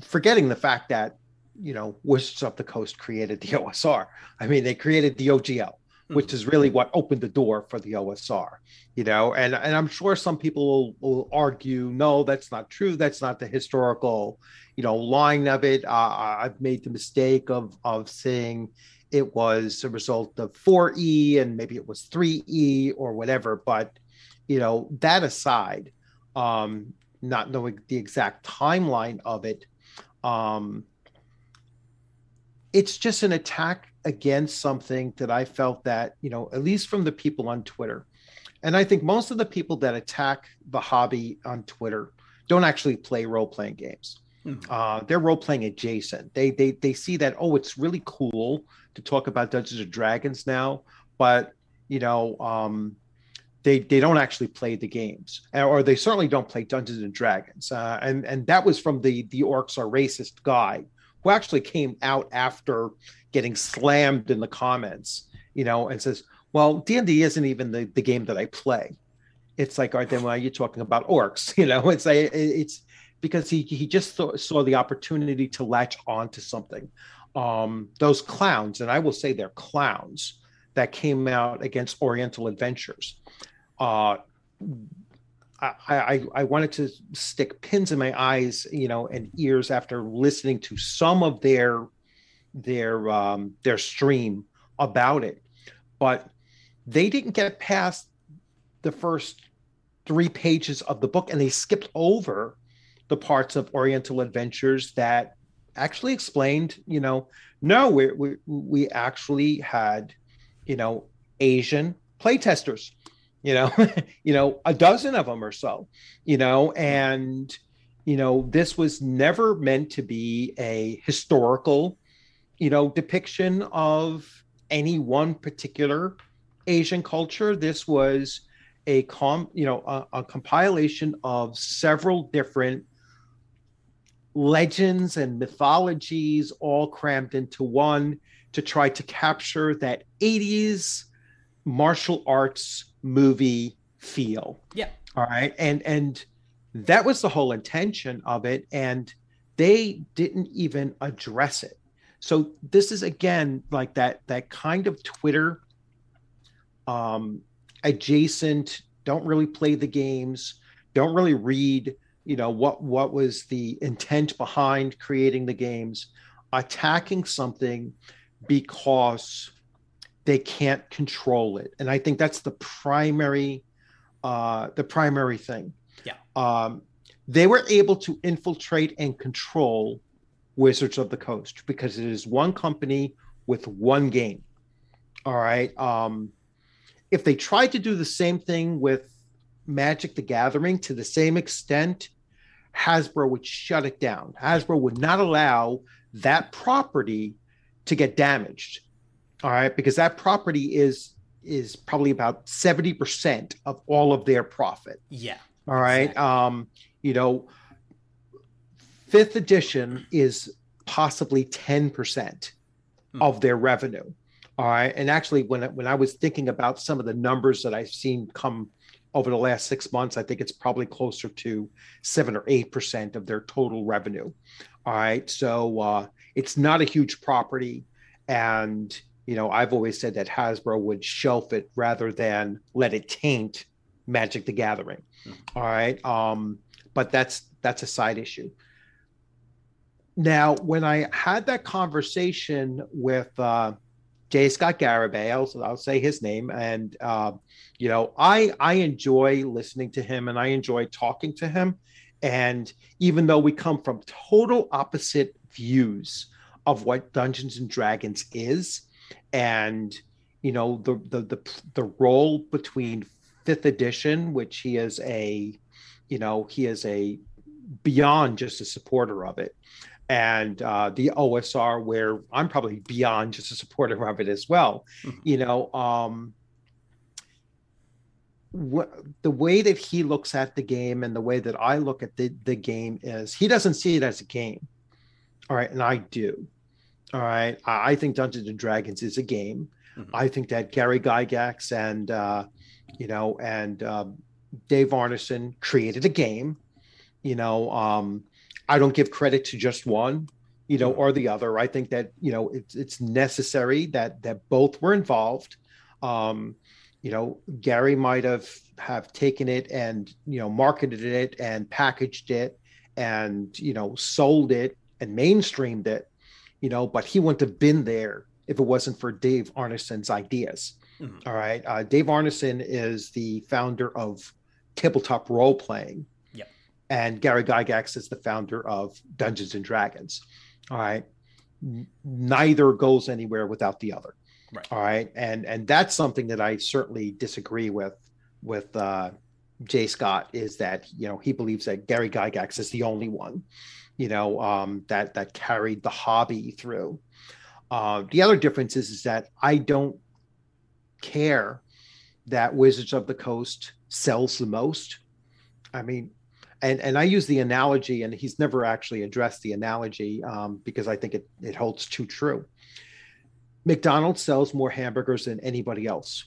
forgetting the fact that you know Wizards of the Coast created the OSR. I mean, they created the OGL which is really what opened the door for the OSR, you know. And and I'm sure some people will, will argue, no, that's not true. That's not the historical, you know, line of it. Uh, I've made the mistake of of saying it was a result of 4E and maybe it was 3E or whatever. But you know, that aside, um, not knowing the exact timeline of it, um, it's just an attack against something that I felt that, you know, at least from the people on Twitter, and I think most of the people that attack the hobby on Twitter don't actually play role playing games. Mm-hmm. Uh, they're role playing adjacent. They they they see that oh, it's really cool to talk about Dungeons and Dragons now, but you know, um, they they don't actually play the games, or they certainly don't play Dungeons and Dragons. Uh, and and that was from the the Orcs Are Racist guy who actually came out after getting slammed in the comments, you know, and says, "Well, D and D isn't even the, the game that I play." It's like, all right, then why are you talking about orcs? You know, it's like it's because he he just saw, saw the opportunity to latch on to something. Um, those clowns, and I will say they're clowns that came out against Oriental Adventures. Uh, I, I, I wanted to stick pins in my eyes, you know, and ears after listening to some of their their um, their stream about it, but they didn't get past the first three pages of the book, and they skipped over the parts of Oriental Adventures that actually explained, you know, no, we we we actually had, you know, Asian playtesters you know you know a dozen of them or so you know and you know this was never meant to be a historical you know depiction of any one particular asian culture. This was a com you know a, a compilation of several different legends and mythologies all crammed into one to try to capture that 80s martial arts movie feel. Yeah. All right. And and that was the whole intention of it. And they didn't even address it. So this is again like that that kind of Twitter um adjacent, don't really play the games, don't really read, you know, what what was the intent behind creating the games, attacking something because they can't control it. And i think that's the primary uh the primary thing. Yeah. Um they were able to infiltrate and control wizards of the coast because it is one company with one game. All right. Um if they tried to do the same thing with magic the gathering to the same extent hasbro would shut it down. Hasbro would not allow that property to get damaged all right because that property is is probably about 70% of all of their profit yeah all right exactly. um you know fifth edition is possibly 10% hmm. of their revenue all right and actually when when i was thinking about some of the numbers that i've seen come over the last six months i think it's probably closer to 7 or 8% of their total revenue all right so uh, it's not a huge property and you know, I've always said that Hasbro would shelf it rather than let it taint Magic the Gathering. Mm-hmm. All right. Um, but that's that's a side issue. Now, when I had that conversation with uh, J. Scott Garibay. I'll, I'll say his name, and uh, you know, I I enjoy listening to him, and I enjoy talking to him. And even though we come from total opposite views of what Dungeons and Dragons is, and you know the the the, the role between fifth edition, which he is a, you know, he is a beyond just a supporter of it, and uh, the OSR, where I'm probably beyond just a supporter of it as well. Mm-hmm. You know, um, what, the way that he looks at the game and the way that I look at the, the game is he doesn't see it as a game. All right. And I do. All right. I, I think Dungeons and Dragons is a game. Mm-hmm. I think that Gary Gygax and, uh, you know, and uh, Dave Arneson created a game. You know, um, I don't give credit to just one, you know, mm-hmm. or the other. I think that, you know, it's, it's necessary that, that both were involved. Um, you know gary might have have taken it and you know marketed it and packaged it and you know sold it and mainstreamed it you know but he wouldn't have been there if it wasn't for dave arneson's ideas mm-hmm. All right uh, dave arneson is the founder of tabletop role playing yep. and gary gygax is the founder of dungeons and dragons all right neither goes anywhere without the other Right. All right. And and that's something that I certainly disagree with with uh Jay Scott is that you know he believes that Gary Gygax is the only one, you know, um, that that carried the hobby through. Uh, the other difference is, is that I don't care that Wizards of the Coast sells the most. I mean, and and I use the analogy, and he's never actually addressed the analogy um, because I think it it holds too true. McDonald's sells more hamburgers than anybody else.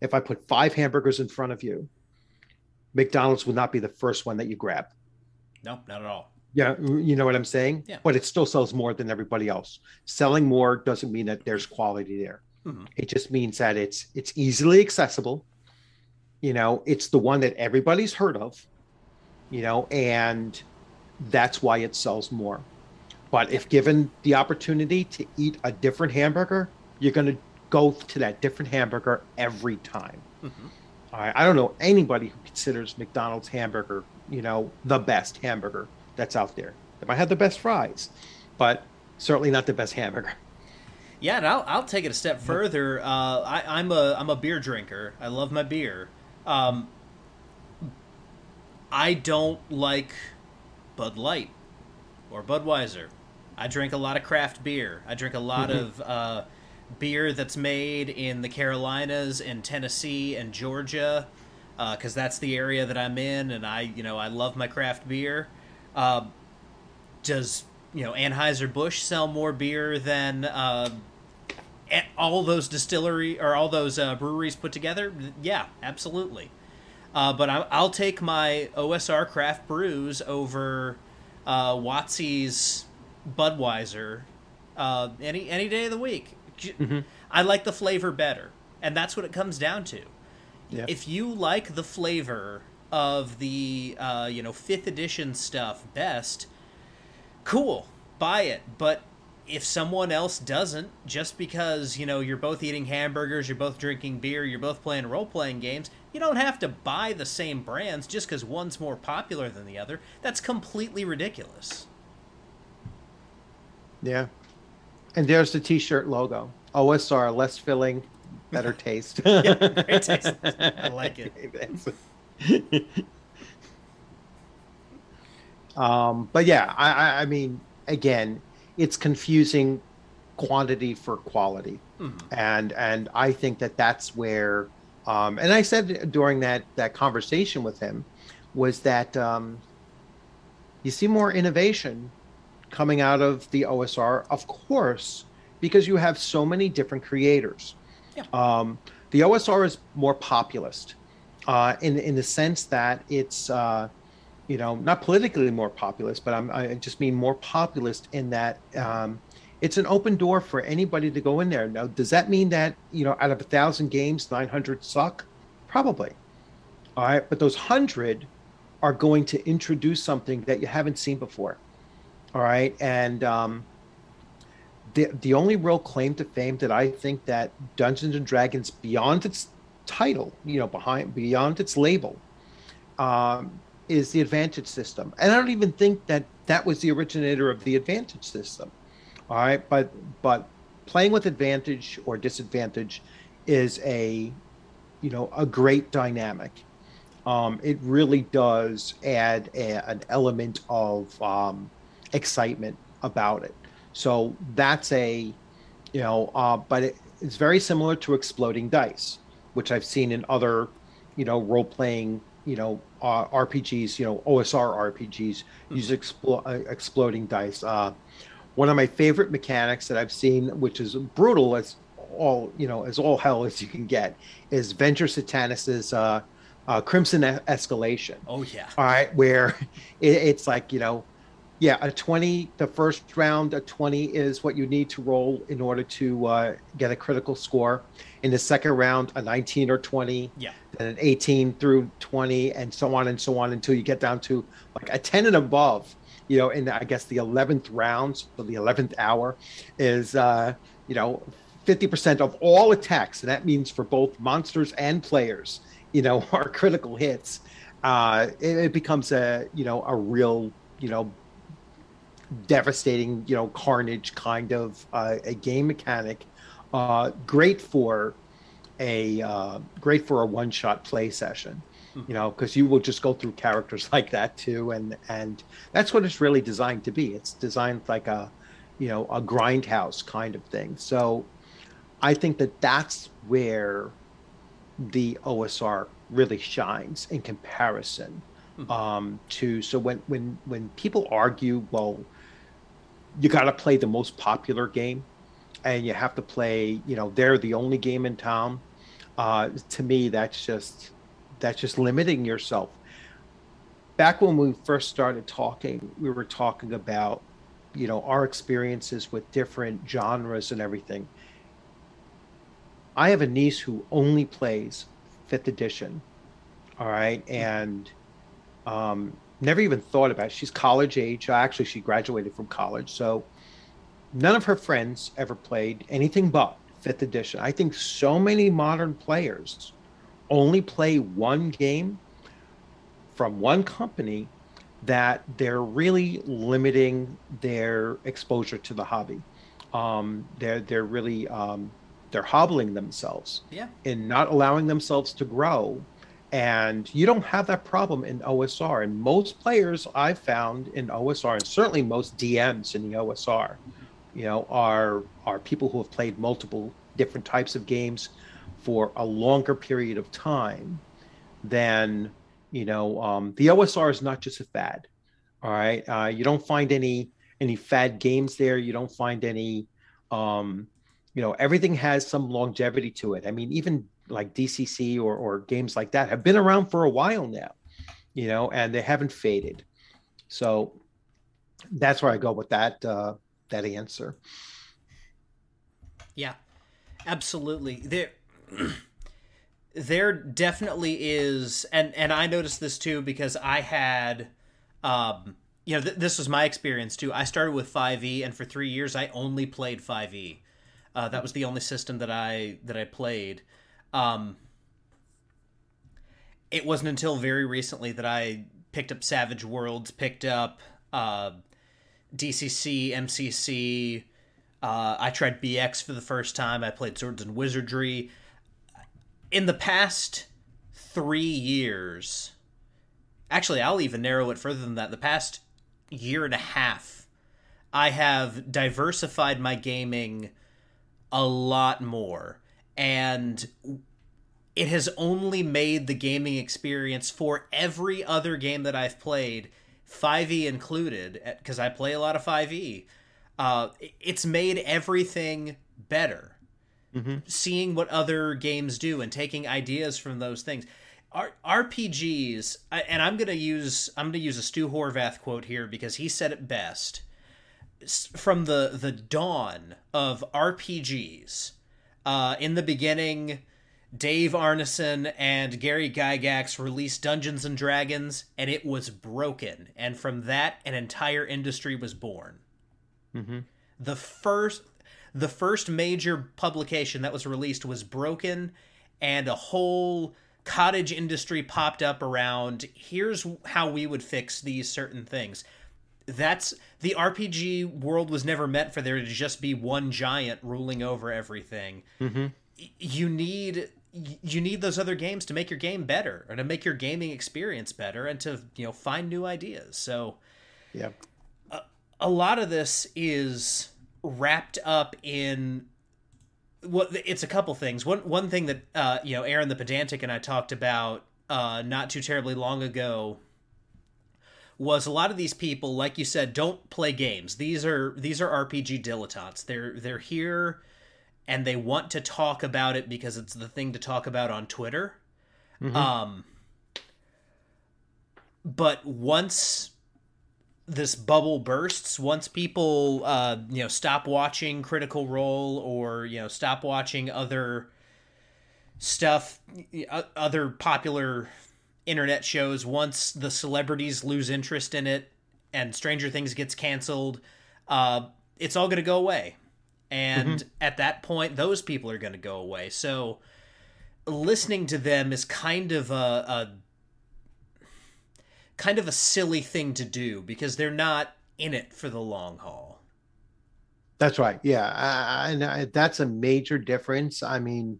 If I put five hamburgers in front of you, McDonald's would not be the first one that you grab. No, not at all. Yeah, you know what I'm saying? Yeah. But it still sells more than everybody else. Selling more doesn't mean that there's quality there. Mm-hmm. It just means that it's it's easily accessible. You know, it's the one that everybody's heard of. You know, and that's why it sells more. But if given the opportunity to eat a different hamburger, you're going to go to that different hamburger every time. Mm-hmm. All right. I don't know anybody who considers McDonald's hamburger, you know, the best hamburger that's out there. They might have the best fries, but certainly not the best hamburger. Yeah, and I'll, I'll take it a step further. Uh, I, am a I'm a beer drinker. I love my beer. Um, I don't like Bud Light or Budweiser I drink a lot of craft beer. I drink a lot mm-hmm. of uh, beer that's made in the Carolinas and Tennessee and Georgia, because uh, that's the area that I'm in, and I, you know, I love my craft beer. Uh, does you know Anheuser Busch sell more beer than uh, all those distillery or all those uh, breweries put together? Yeah, absolutely. Uh, but I, will take my OSR craft brews over uh, WotC's Budweiser uh, any any day of the week. Mm-hmm. I like the flavor better, and that's what it comes down to. Yeah. If you like the flavor of the uh, you know fifth edition stuff best, cool, buy it. But if someone else doesn't, just because you know you're both eating hamburgers, you're both drinking beer, you're both playing role playing games, you don't have to buy the same brands just because one's more popular than the other. That's completely ridiculous. Yeah. And there's the t-shirt logo. OSR, less filling, better taste. yeah, great taste. I like it. um, but yeah, I, I mean, again, it's confusing quantity for quality, mm-hmm. and and I think that that's where, um, and I said during that that conversation with him, was that um, you see more innovation coming out of the OSR, of course, because you have so many different creators. Yeah. Um, the OSR is more populist uh, in in the sense that it's uh, you know not politically more populist, but I'm, i just mean more populist in that um, it's an open door for anybody to go in there. Now, does that mean that you know out of a thousand games, nine hundred suck? Probably. All right, but those hundred are going to introduce something that you haven't seen before. All right. And um, the the only real claim to fame that I think that Dungeons and Dragons beyond its title, you know, behind beyond its label, um, is the advantage system. And I don't even think that that was the originator of the advantage system. All right, but but playing with advantage or disadvantage is a you know a great dynamic. Um, it really does add a, an element of um, excitement about it. So that's a you know, uh, but it, it's very similar to exploding dice, which I've seen in other you know role playing you know uh, RPGs, you know OSR RPGs mm-hmm. use expl- uh, exploding dice. Uh, one of my favorite mechanics that I've seen, which is brutal as all you know as all hell as you can get, is Venger Satanis's uh, uh, Crimson Escalation. Oh yeah. All right, where it, it's like you know yeah, a 20, the first round, a 20 is what you need to roll in order to uh, get a critical score. In the second round, a 19 or 20, yeah, then an 18 through 20, and so on and so on until you get down to like a 10 and above. You know, in I guess the 11th round, so the 11th hour is, uh, you know, 50% of all attacks, and that means for both monsters and players, you know, are critical hits. Uh, it, it becomes a, you know, a real, you know, devastating, you know, carnage kind of uh, a game mechanic. Uh, great for a uh, great for a one shot play session, mm-hmm. you know, because you will just go through characters like that too, and and that's what it's really designed to be. It's designed like a, you know, a grindhouse kind of thing. So, I think that that's where the OSR really shines in comparison mm-hmm. um, to so when when when people argue well you got to play the most popular game and you have to play you know they're the only game in town. Uh, to me that's just that's just limiting yourself. Back when we first started talking we were talking about you know our experiences with different genres and everything. I have a niece who only plays fifth edition all right? And um, never even thought about it. She's college age. Actually, she graduated from college. So none of her friends ever played anything but fifth edition. I think so many modern players only play one game from one company that they're really limiting their exposure to the hobby. Um, they're they're really um, they're hobbling themselves yeah. in not allowing themselves to grow and you don't have that problem in OSR. And most players I've found in OSR, and certainly most DMs in the OSR, you know, are are people who have played multiple different types of games for a longer period of time than you know. Um, the OSR is not just a fad. All right, uh, you don't find any any fad games there. You don't find any. Um, you know, everything has some longevity to it. I mean, even like DCC or, or games like that have been around for a while now, you know, and they haven't faded. So that's where I go with that uh, that answer. Yeah, absolutely. There, there definitely is, and and I noticed this too because I had, um, you know, th- this was my experience too. I started with 5e, and for three years I only played 5e. Uh, that was the only system that I that I played. Um, it wasn't until very recently that I picked up Savage Worlds, picked up uh, DCC, MCC. Uh, I tried BX for the first time. I played Swords and Wizardry. In the past three years, actually, I'll even narrow it further than that. The past year and a half, I have diversified my gaming a lot more and it has only made the gaming experience for every other game that I've played, 5e included, because I play a lot of 5e. Uh, it's made everything better. Mm-hmm. Seeing what other games do and taking ideas from those things. R- RPGs, and I'm gonna use I'm gonna use a Stu Horvath quote here because he said it best. From the the dawn of RPGs, uh, in the beginning, Dave Arneson and Gary Gygax released Dungeons and Dragons, and it was broken. And from that, an entire industry was born. Mm-hmm. The first, the first major publication that was released was broken and a whole cottage industry popped up around here's how we would fix these certain things that's the RPG world was never meant for there to just be one giant ruling over everything. Mm-hmm. You need you need those other games to make your game better or to make your gaming experience better and to you know find new ideas. So yeah, a, a lot of this is wrapped up in well, it's a couple things. One one thing that uh, you know Aaron the pedantic and I talked about uh, not too terribly long ago was a lot of these people, like you said, don't play games. These are these are RPG dilettantes. They're they're here and they want to talk about it because it's the thing to talk about on Twitter. Mm-hmm. Um but once this bubble bursts, once people uh you know stop watching Critical Role or you know stop watching other stuff other popular internet shows once the celebrities lose interest in it and Stranger Things gets canceled, uh, it's all going to go away. And mm-hmm. at that point, those people are going to go away. So listening to them is kind of a, a kind of a silly thing to do because they're not in it for the long haul. That's right. Yeah, uh, and uh, that's a major difference. I mean,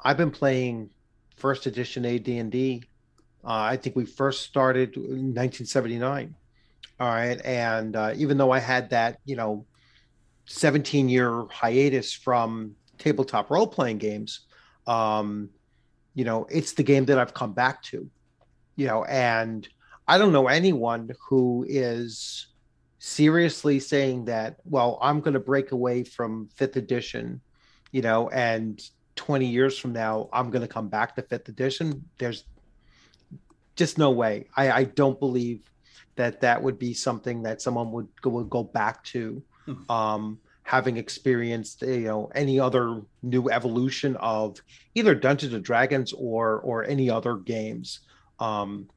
I've been playing first edition AD&D. Uh, I think we first started in 1979. All right, and uh, even though I had that, you know, 17 year hiatus from tabletop role playing games, um, you know, it's the game that I've come back to, you know, and I don't know anyone who is seriously saying that, well, I'm going to break away from fifth edition, you know, and 20 years from now i'm going to come back to fifth edition there's just no way i i don't believe that that would be something that someone would go, would go back to hmm. um having experienced you know any other new evolution of either dungeons and dragons or or any other games um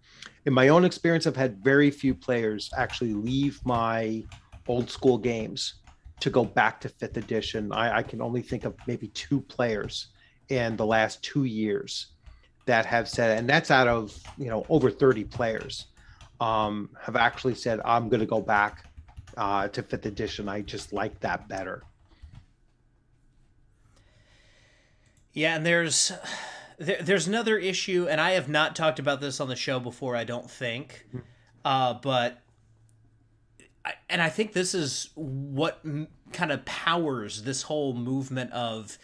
in my own experience i've had very few players actually leave my old school games to go back to fifth edition. I, I, can only think of maybe two players in the last two years that have said, and that's out of you know over 30 players, um, have actually said, I'm going to go back uh, to fifth edition. I just like that better. Yeah, and there's there, there's another issue, and I have not talked about this on the show before. I don't think, hmm. uh, but and I think this is what m- kind of powers this whole movement of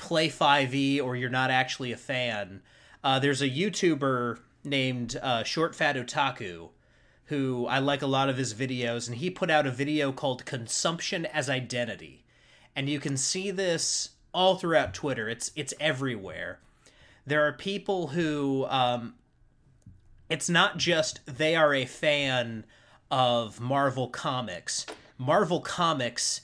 play 5e or you're not actually a fan. Uh, there's a YouTuber named uh, Short Fat Otaku who I like a lot of his videos, and he put out a video called Consumption as Identity. And you can see this all throughout Twitter. It's it's everywhere. There are people who um, it's not just they are a fan of Marvel Comics. Marvel Comics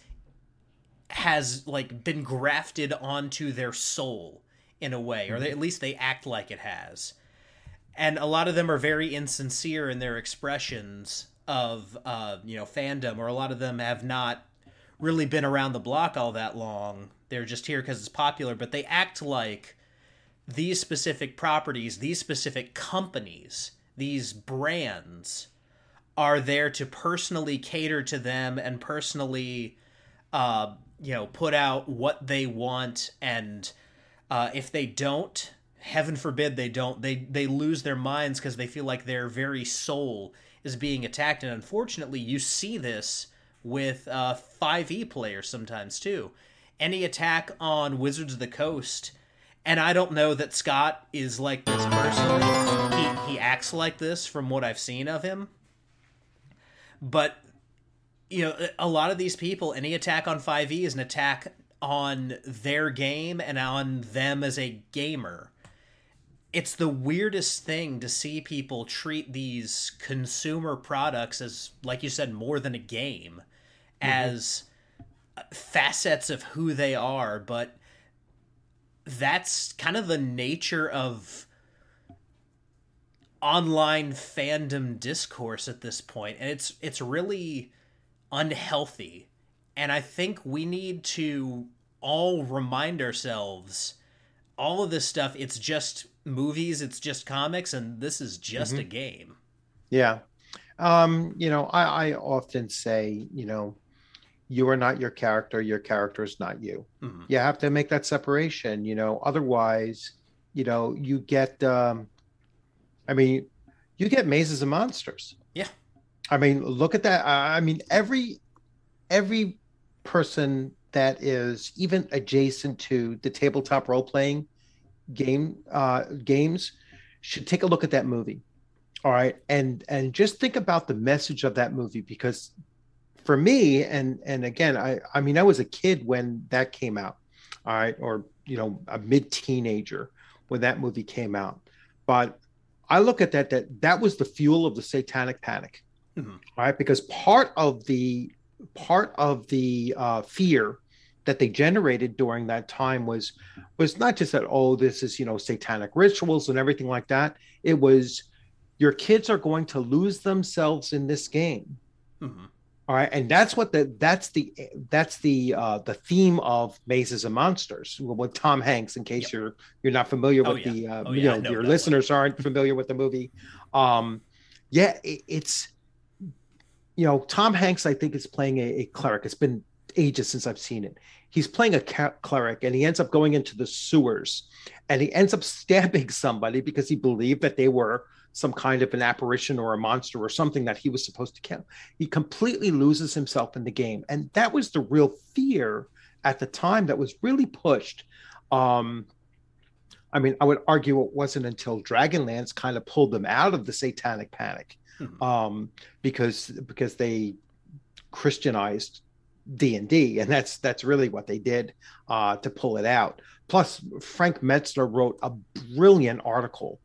has like been grafted onto their soul in a way, or they, at least they act like it has. And a lot of them are very insincere in their expressions of uh, you know fandom, or a lot of them have not really been around the block all that long. They're just here because it's popular, but they act like these specific properties, these specific companies, these brands are there to personally cater to them and personally, uh, you know, put out what they want. And uh, if they don't, heaven forbid they don't, they they lose their minds because they feel like their very soul is being attacked. And unfortunately, you see this with uh, 5e players sometimes too. Any attack on Wizards of the Coast and I don't know that Scott is like this person. He he acts like this from what I've seen of him but you know a lot of these people any attack on 5e is an attack on their game and on them as a gamer it's the weirdest thing to see people treat these consumer products as like you said more than a game mm-hmm. as facets of who they are but that's kind of the nature of online fandom discourse at this point and it's it's really unhealthy. And I think we need to all remind ourselves all of this stuff. It's just movies it's just comics and this is just mm-hmm. a game. Yeah. Um you know i i often say you know you are not your character your character is not you. Mm-hmm. you have to make that separation you know otherwise you know you get um i mean you get mazes and monsters. Yeah i mean look at that i mean every every person that is even adjacent to the tabletop role playing game uh, games should take a look at that movie. All right, and and just think about the message of that movie because for me and and again I I mean I was a kid when that came out. All right, or you know a mid teenager when that movie came out, but I look at that that that was the fuel of the satanic panic. Mm-hmm. Right, because part of the part of the uh, fear that they generated during that time was was not just that oh this is you know satanic rituals and everything like that it was your kids are going to lose themselves in this game mm-hmm. All right and that's what the that's the that's the uh the theme of mazes and monsters with tom hanks in case yep. you're you're not familiar oh, with yeah. the uh, oh, you yeah, know no, your no, listeners no. aren't familiar with the movie um yeah it, it's you know, Tom Hanks, I think, is playing a, a cleric. It's been ages since I've seen it. He's playing a cleric and he ends up going into the sewers and he ends up stabbing somebody because he believed that they were some kind of an apparition or a monster or something that he was supposed to kill. He completely loses himself in the game. And that was the real fear at the time that was really pushed. Um, I mean, I would argue it wasn't until Dragonlance kind of pulled them out of the satanic panic hmm. um, because because they Christianized D and D, and that's that's really what they did uh, to pull it out. Plus, Frank Mentzer wrote a brilliant article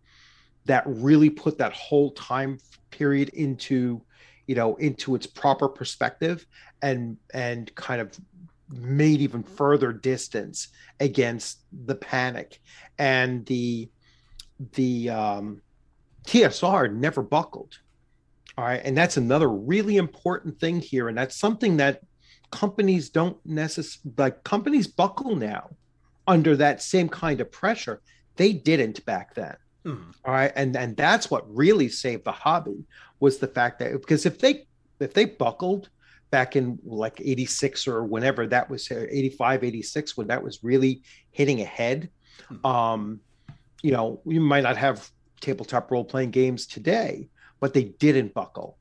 that really put that whole time period into you know into its proper perspective and and kind of made even further distance against the panic and the the um, TSR never buckled. All right. And that's another really important thing here. And that's something that companies don't necessarily like companies buckle now under that same kind of pressure. They didn't back then. Mm. All right. And and that's what really saved the hobby was the fact that because if they if they buckled back in like 86 or whenever that was 85, 86, when that was really hitting ahead, mm. um, you know, you might not have tabletop role playing games today but they didn't buckle.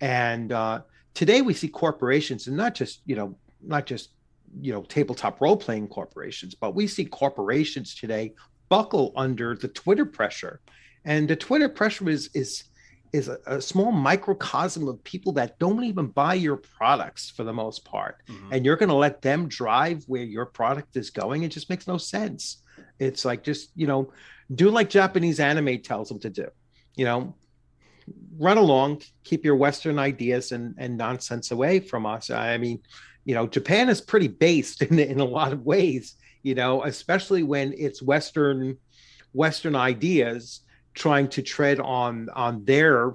And uh, today we see corporations, and not just you know not just you know tabletop role playing corporations, but we see corporations today buckle under the Twitter pressure, and the Twitter pressure is is is a, a, small microcosm of people that don't even buy your products for the most part. Mm-hmm. and you're going to let them drive where your product is going? It just makes no sense. It's like just you know do like japanese anime tells them to do. You know run along, keep your Western ideas and, and nonsense away from us. I mean, you know, Japan is pretty based in, in a lot of ways, you know, especially when it's Western Western ideas trying to tread on on their,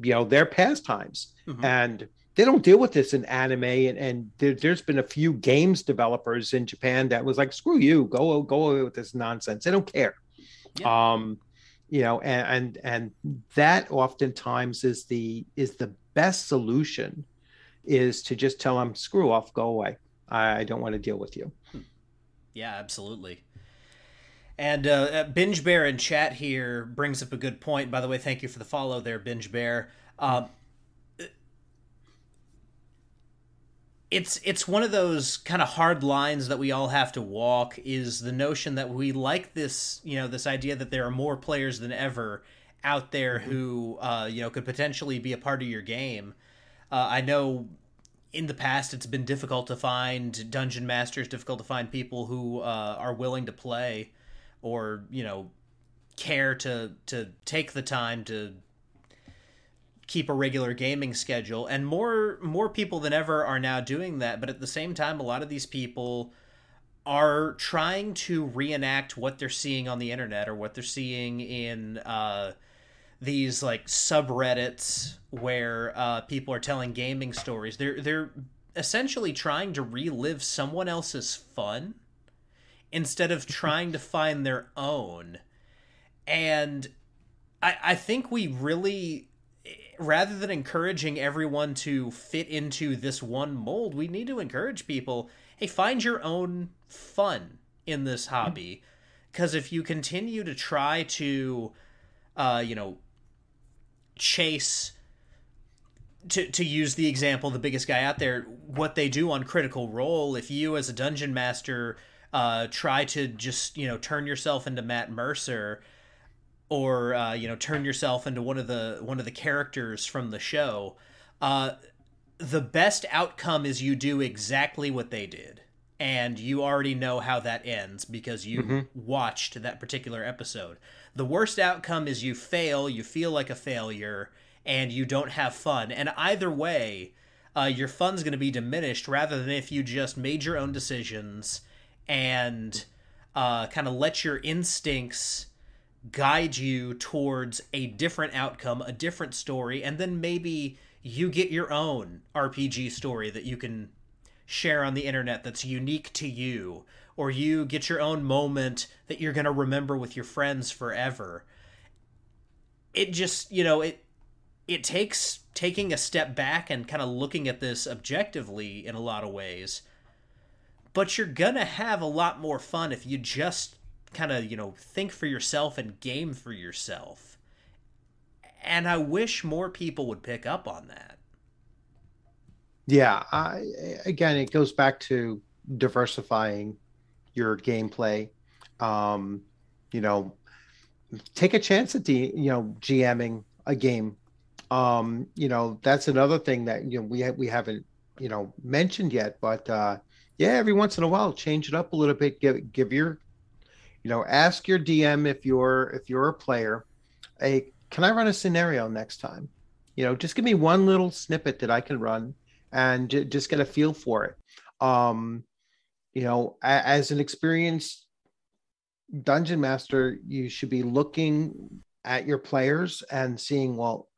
you know, their pastimes. Mm-hmm. And they don't deal with this in anime and, and there, has been a few games developers in Japan that was like, screw you, go go away with this nonsense. They don't care. Yeah. Um, you know and, and and that oftentimes is the is the best solution is to just tell them screw off go away. I don't want to deal with you. Yeah absolutely. And uh, uh, binge bear in chat here brings up a good point. By the way thank you for the follow there binge bear. Uh, it's it's one of those kind of hard lines that we all have to walk is the notion that we like this you know this idea that there are more players than ever out there mm-hmm. who uh, you know could potentially be a part of your game uh, i know in the past it's been difficult to find dungeon masters difficult to find people who uh, are willing to play or you know care to to take the time to keep a regular gaming schedule and more more people than ever are now doing that but at the same time a lot of these people are trying to reenact what they're seeing on the internet or what they're seeing in uh, these like subreddits where uh, people are telling gaming stories they're they're essentially trying to relive someone else's fun instead of trying to find their own. And I, I think we really, rather than encouraging everyone to fit into this one mold, we need to encourage people hey, find your own fun in this hobby. Because if you continue to try to, uh, you know, chase to to use the example, the biggest guy out there, what they do on Critical Role, if you as a dungeon master uh, try to just you know turn yourself into Matt Mercer, or uh, you know turn yourself into one of the one of the characters from the show, uh, the best outcome is you do exactly what they did, and you already know how that ends because you mm-hmm. watched that particular episode. The worst outcome is you fail, you feel like a failure and you don't have fun. And either way, uh, your fun's going to be diminished rather than if you just made your own decisions and uh, kind of let your instincts guide you towards a different outcome, a different story, and then maybe you get your own RPG story that you can share on the internet that's unique to you, or you get your own moment that you're going to remember with your friends forever. It just, you know, it it takes taking a step back and kind of looking at this objectively in a lot of ways. But you're gonna have a lot more fun if you just kind of, you know, think for yourself and game for yourself. And I wish more people would pick up on that. Yeah, I, again, it goes back to diversifying your gameplay. Um, you know, take a chance at the you know GMing a game um, you know, that's another thing that you know we ha- we haven't you know mentioned yet, but uh, yeah, every once in a while, change it up a little bit. Give give your, you know, ask your DM if you're if you're a player, hey, can I run a scenario next time? You know, just give me one little snippet that I can run, and j- just get a feel for it. Um, you know, a- as an experienced dungeon master, you should be looking at your players and seeing, well,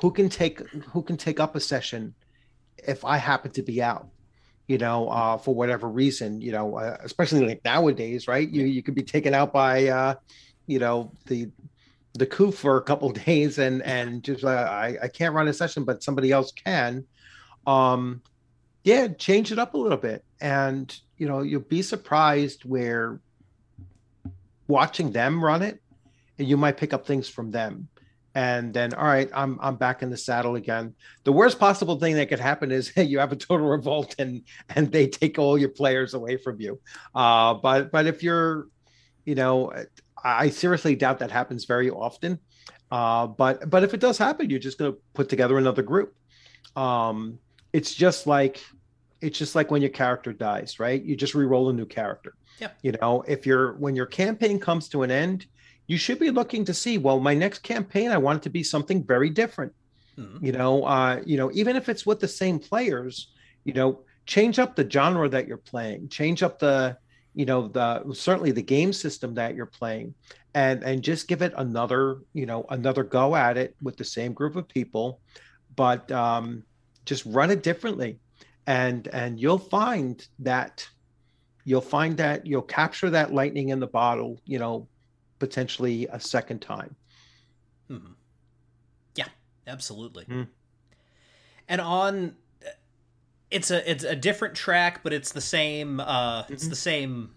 who can take who can take up a session if I happen to be out, you know, uh, for whatever reason, you know, uh, especially like nowadays, right? You you could be taken out by, uh, you know, the the coup for a couple days and and just uh, I I can't run a session, but somebody else can. Um, yeah, change it up a little bit, and you know, you'll be surprised where watching them run it, and you might pick up things from them and then all right i'm i'm back in the saddle again. The worst possible thing that could happen is you have a total revolt and and they take all your players away from you. Uh but but if you're you know i seriously doubt that happens very often. Uh but but if it does happen you're just going to put together another group. Um it's just like it's just like when your character dies right? You just re-roll a new character. Yeah you know if you're when your campaign comes to an end you should be looking to see well my next campaign i want it to be something very different mm-hmm. you know uh you know even if it's with the same players you know change up the genre that you're playing change up the you know the certainly the game system that you're playing and and just give it another you know another go at it with the same group of people but um just run it differently and and you'll find that you'll find that you'll capture that lightning in the bottle you know potentially a second time. Hmm. Yeah, absolutely. Hmm. And on, it's a it's a different track, but it's the same. Uh, mm-hmm. It's the same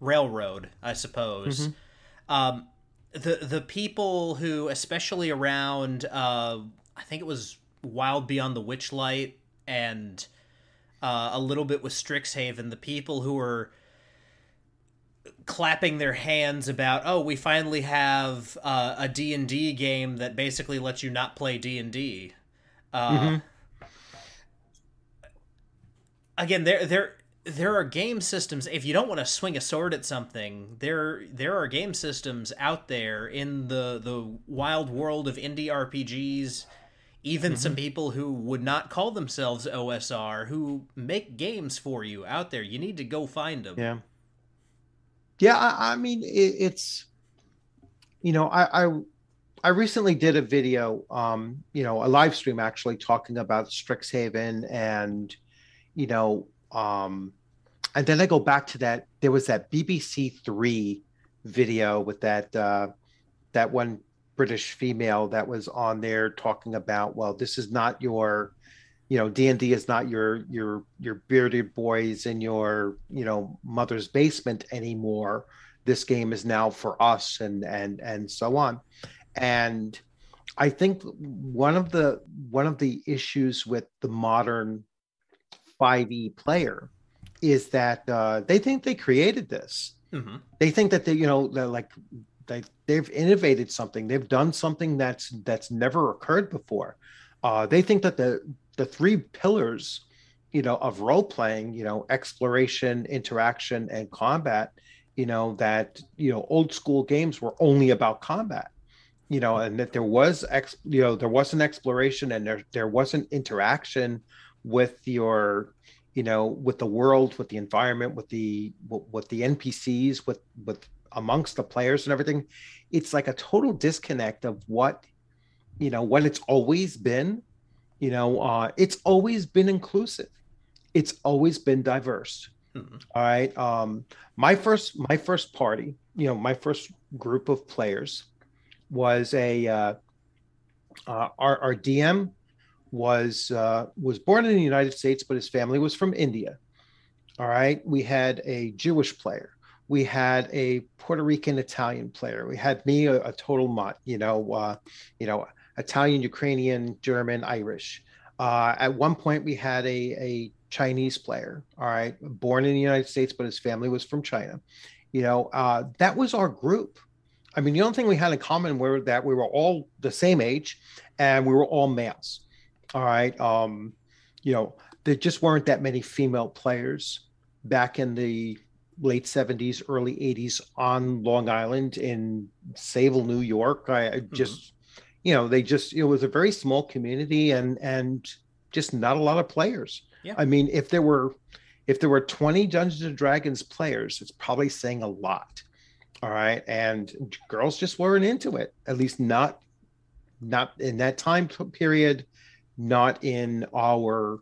railroad, I suppose. Mm-hmm. Um, the the people who, especially around, uh, I think it was Wild Beyond the Witchlight and uh, a little bit with Strixhaven, the people who were clapping their hands about oh we finally have uh, a d&d game that basically lets you not play d&d uh, mm-hmm. again there there there are game systems if you don't want to swing a sword at something there there are game systems out there in the the wild world of indie rpgs even mm-hmm. some people who would not call themselves osr who make games for you out there you need to go find them yeah yeah, I, I mean, it, it's you know, I, I I recently did a video, um, you know, a live stream actually talking about Strixhaven and you know, um, and then I go back to that. There was that BBC Three video with that uh, that one British female that was on there talking about, well, this is not your, you know, D and D is not your your your bearded boys in your you know mother's basement anymore. This game is now for us, and and and so on, and I think one of the one of the issues with the modern 5e player is that uh, they think they created this. Mm-hmm. They think that they, you know, they're like they they've innovated something. They've done something that's that's never occurred before. Uh, they think that the the three pillars, you know, of role playing, you know, exploration, interaction, and combat, you know, that you know old school games were only about combat you know, and that there was ex, you know, there was an exploration and there there wasn't interaction with your, you know, with the world, with the environment, with the with the NPCs, with with amongst the players and everything. It's like a total disconnect of what, you know, what it's always been. You know, uh, it's always been inclusive. It's always been diverse. Mm-hmm. All right. Um, my first my first party, you know, my first group of players was a uh, uh, our, our DM was uh, was born in the United States, but his family was from India. All right, we had a Jewish player, we had a Puerto Rican Italian player, we had me a, a total mutt, you know, uh, you know, Italian, Ukrainian, German, Irish. Uh, at one point, we had a a Chinese player. All right, born in the United States, but his family was from China. You know, uh, that was our group. I mean, the only thing we had in common were that we were all the same age and we were all males. All right. Um, you know, there just weren't that many female players back in the late 70s, early 80s on Long Island in Sable, New York. I, I just, mm-hmm. You know, they just, it was a very small community and, and just not a lot of players. Yeah. I mean, if there were, if there were 20 Dungeons and Dragons players, it's probably saying a lot all right? And girls just weren't into it at least not not in that time period not in our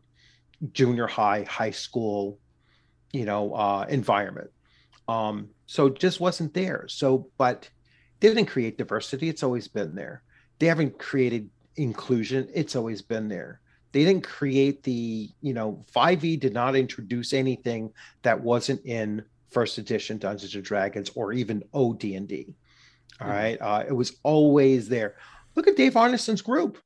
junior high high school you know uh environment. Um so just wasn't there. So but didn't create diversity. It's always been there they haven't created inclusion it's always been there they didn't create the you know 5e did not introduce anything that wasn't in first edition Dungeons and Dragons or even OD&D. All mm-hmm. right, uh, it was always there. Look at Dave Arneson's group.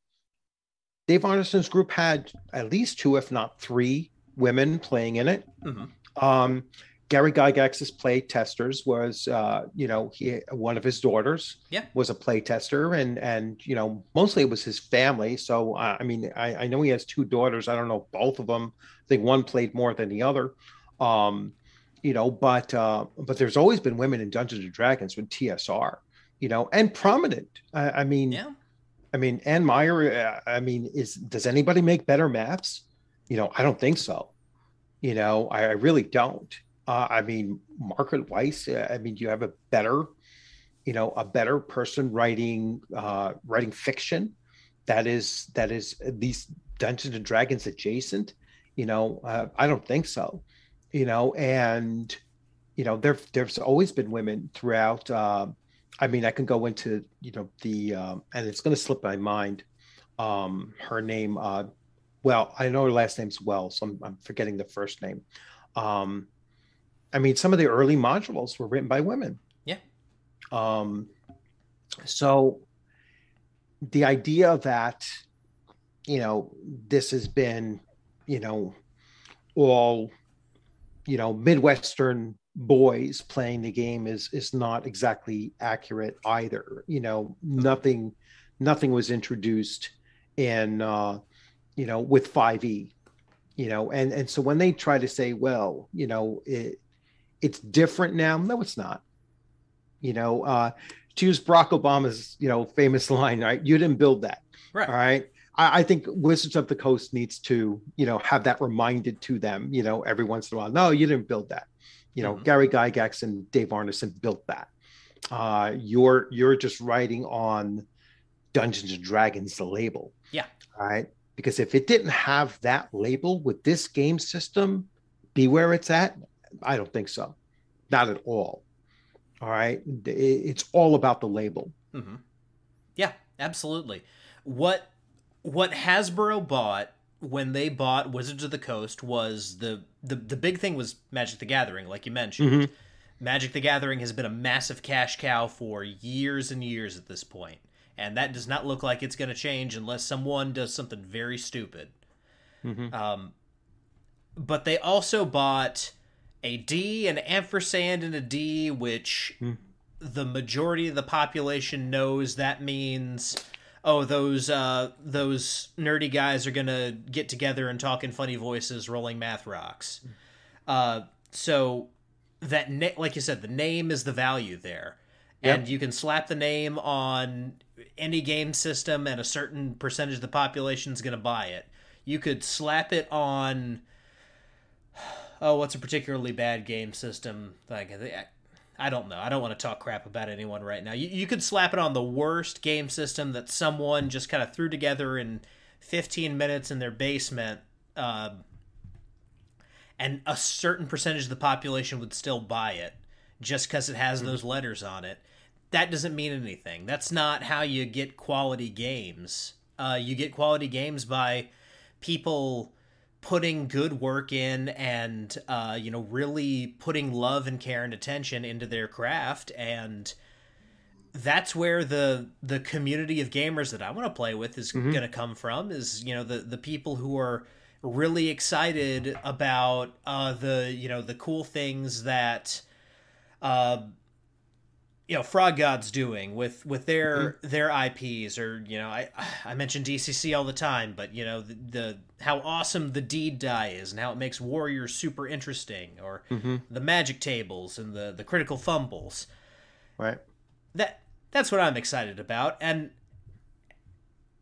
Dave Arneson's group had at least two, if not three, women playing in it. Mm-hmm. Um, Gary Gygax's play testers was, uh, you know, he one of his daughters yeah. was a play tester, and and you know, mostly it was his family. So uh, I mean, I, I know he has two daughters. I don't know both of them. I think one played more than the other. Um, you know, but uh, but there's always been women in Dungeons and Dragons with TSR, you know, and prominent. I, I mean, yeah. I mean, Anne Meyer. Uh, I mean, is does anybody make better maps? You know, I don't think so. You know, I, I really don't. Uh, I mean, Margaret Weis. Uh, I mean, do you have a better, you know, a better person writing uh, writing fiction that is that is least Dungeons and Dragons adjacent. You know, uh, I don't think so you know, and you know, there there's always been women throughout. Uh, I mean, I can go into you know the um, and it's going to slip my mind. Um, her name, uh, well, I know her last name's Wells, so I'm, I'm forgetting the first name. Um, I mean, some of the early modules were written by women. Yeah. Um, so the idea that you know this has been you know all you know midwestern boys playing the game is is not exactly accurate either you know nothing nothing was introduced in uh you know with 5e you know and and so when they try to say well you know it it's different now no it's not you know uh to use barack obama's you know famous line right you didn't build that right all right I, I think Wizards of the Coast needs to, you know, have that reminded to them, you know, every once in a while. No, you didn't build that. You know, mm-hmm. Gary Gygax and Dave Arneson built that. Uh, you're you're just writing on Dungeons and Dragons, the label. Yeah. All right. because if it didn't have that label with this game system be where it's at, I don't think so. Not at all. All right. It's all about the label. Mm-hmm. Yeah, absolutely. What what Hasbro bought when they bought Wizards of the Coast was the the, the big thing was Magic the Gathering, like you mentioned. Mm-hmm. Magic the Gathering has been a massive cash cow for years and years at this point, and that does not look like it's going to change unless someone does something very stupid. Mm-hmm. Um, but they also bought a D, an ampersand, and a D, which mm. the majority of the population knows that means oh those uh, those nerdy guys are gonna get together and talk in funny voices, rolling math rocks. Uh, so that na- like you said, the name is the value there, yep. and you can slap the name on any game system, and a certain percentage of the population is gonna buy it. You could slap it on oh, what's a particularly bad game system? Like, I don't know. I don't want to talk crap about anyone right now. You, you could slap it on the worst game system that someone just kind of threw together in 15 minutes in their basement, uh, and a certain percentage of the population would still buy it just because it has mm-hmm. those letters on it. That doesn't mean anything. That's not how you get quality games. Uh, you get quality games by people putting good work in and uh, you know really putting love and care and attention into their craft and that's where the the community of gamers that I want to play with is mm-hmm. going to come from is you know the the people who are really excited about uh, the you know the cool things that uh, you know frog god's doing with with their mm-hmm. their ips or you know i i mention dcc all the time but you know the, the how awesome the deed die is and how it makes warriors super interesting or mm-hmm. the magic tables and the the critical fumbles right that that's what i'm excited about and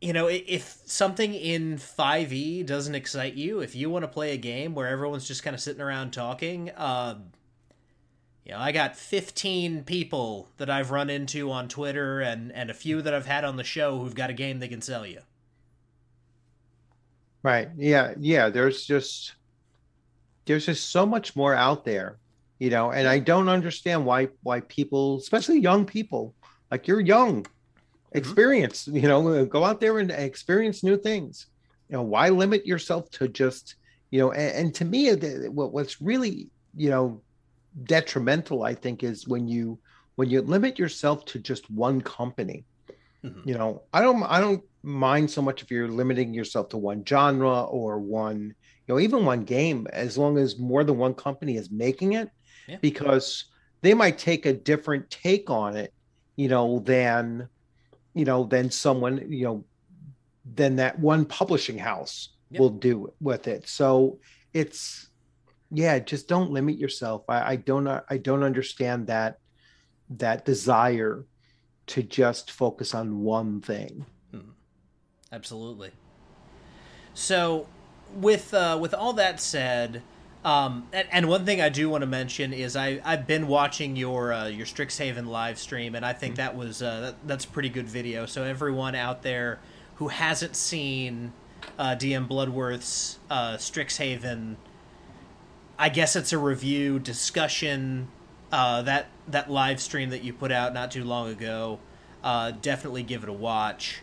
you know if something in 5e doesn't excite you if you want to play a game where everyone's just kind of sitting around talking uh you know, I got 15 people that I've run into on Twitter and, and a few that I've had on the show who've got a game they can sell you. Right. Yeah. Yeah. There's just, there's just so much more out there, you know, and I don't understand why, why people, especially young people, like you're young, mm-hmm. experience, mm-hmm. you know, go out there and experience new things. You know, why limit yourself to just, you know, and, and to me, what, what's really, you know, detrimental i think is when you when you limit yourself to just one company mm-hmm. you know i don't i don't mind so much if you're limiting yourself to one genre or one you know even one game as long as more than one company is making it yeah. because they might take a different take on it you know than you know than someone you know than that one publishing house yep. will do with it so it's yeah just don't limit yourself i, I don't i don't understand that that desire to just focus on one thing hmm. absolutely so with uh with all that said um, and, and, one thing I do want to mention is I I've been watching your uh, your Strixhaven live stream, and I think mm-hmm. that was uh, that, that's a pretty good video. So everyone out there who hasn't seen uh, DM Bloodworth's uh, Strixhaven I guess it's a review discussion. Uh, that that live stream that you put out not too long ago, uh, definitely give it a watch.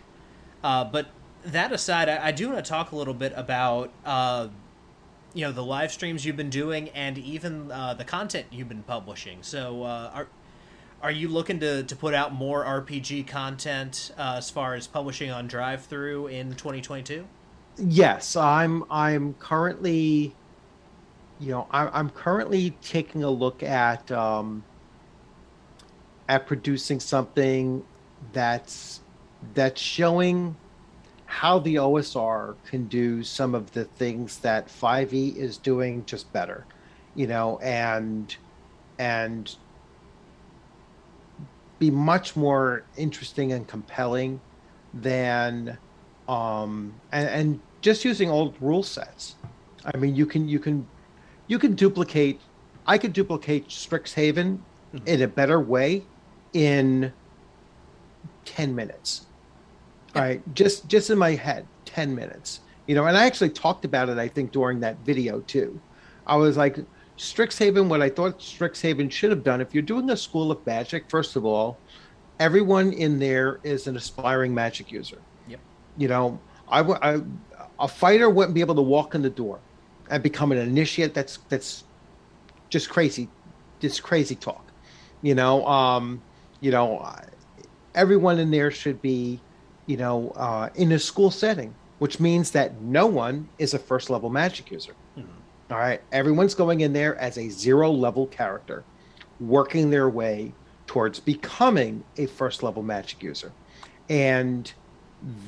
Uh, but that aside, I, I, do want to talk a little bit about uh, you know the live streams you've been doing and even uh, the content you've been publishing. So uh, are are you looking to, to put out more RPG content as far as publishing on DriveThru in 2022? Yes, I'm I'm currently you know, I, am currently taking a look at um, at producing something that's that's showing how the OSR can do some of the things that 5e is doing just better, you know, and and be much more interesting and compelling than um and, and just using old rule sets. I mean, you can you can you can duplicate i could duplicate strixhaven mm-hmm. in a better way in 10 minutes yeah. all right just just in my head 10 minutes You know, and I actually talked about it, I think, during that video too. I was like, Strixhaven, what I thought Strixhaven should have done, if you're doing a school of magic, first of all, everyone in there is an aspiring magic user. Yep. You know, I, I a fighter wouldn't be able to walk in the door and become an initiate. That's that's just crazy, just crazy talk. You know, um, you know, everyone in there should be, you know, uh, in a school setting, which means that no one is a first level magic user. Mm-hmm. All right, everyone's going in there as a zero level character, working their way towards becoming a first level magic user, and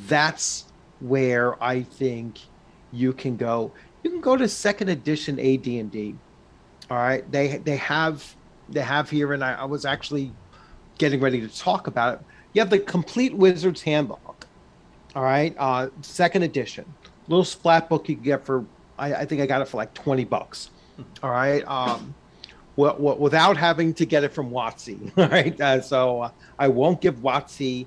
that's where I think you can go. You can go to second edition AD&D. All right, they they have they have here, and I, I was actually getting ready to talk about it. You have the complete Wizard's Handbook. All right, uh, second edition, little splat book you can get for I, I think I got it for like twenty bucks. All right, um, w- w- without having to get it from WotC. All right, uh, so uh, I won't give WotC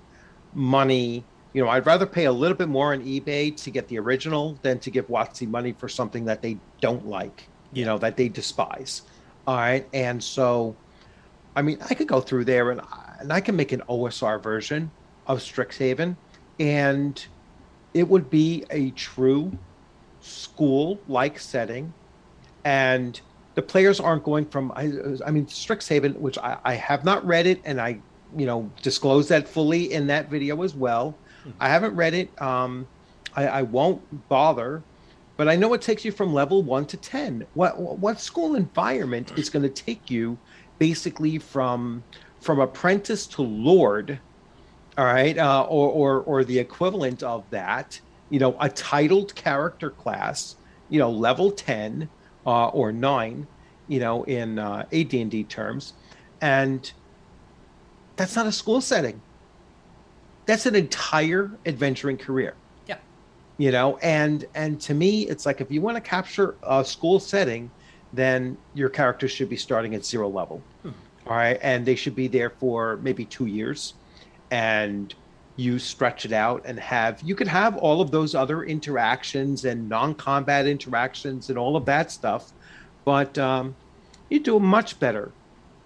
money you know, I'd rather pay a little bit more on eBay to get the original than to give WotC money for something that they don't like, you know, that they despise. All right. And so, I mean, I could go through there and, and I can make an OSR version of Strixhaven and it would be a true school like setting. And the players aren't going from, I, I mean, Strixhaven, which I, I have not read it and I, you know, disclose that fully in that video as well I haven't read it. Um, I, I won't bother, but I know it takes you from level one to ten. What what school environment is going to take you basically from from apprentice to lord? All right, uh, or or or the equivalent of that. You know, a titled character class. You know, level ten uh, or nine. You know, in uh, AD&D terms, and that's not a school setting that's an entire adventuring career. Yeah. You know, and and to me, it's like if you want to capture a school setting, then your characters should be starting at zero level. Hmm. All right. And they should be there for maybe two years. And you stretch it out and have you could have all of those other interactions and non-combat interactions and all of that stuff but um, you do much better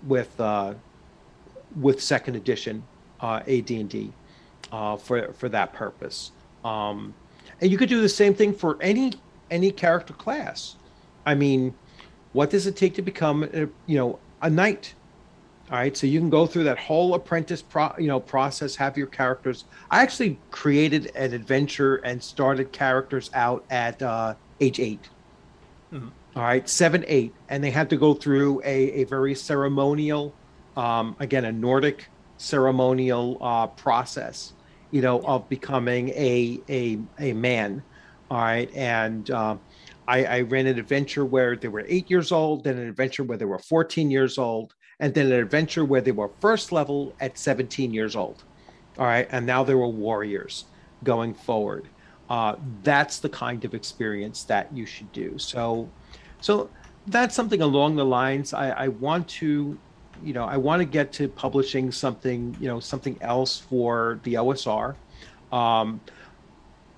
with uh, with second edition uh, AD&D uh, for for that purpose. Um, and you could do the same thing for any any character class. I mean, what does it take to become a, you know a knight? All right, so you can go through that whole apprentice pro, you know process, have your characters. I actually created an adventure and started characters out at uh, age 8 mm-hmm. All right, seven, eight, and they had to go through a, a very ceremonial, um, again, a Nordic ceremonial uh, process you know, of becoming a a a man. All right, and uh, I, I ran an adventure where they were eight years old, then an adventure where they were 14 years old, and then an adventure where they were first level at 17 years old. All right, and now they were warriors going forward. Uh, that's the kind of experience that you should do. So, so that's something along the lines. I, I want to you know, I want to get to publishing something, you know, something else for the OSR. Um,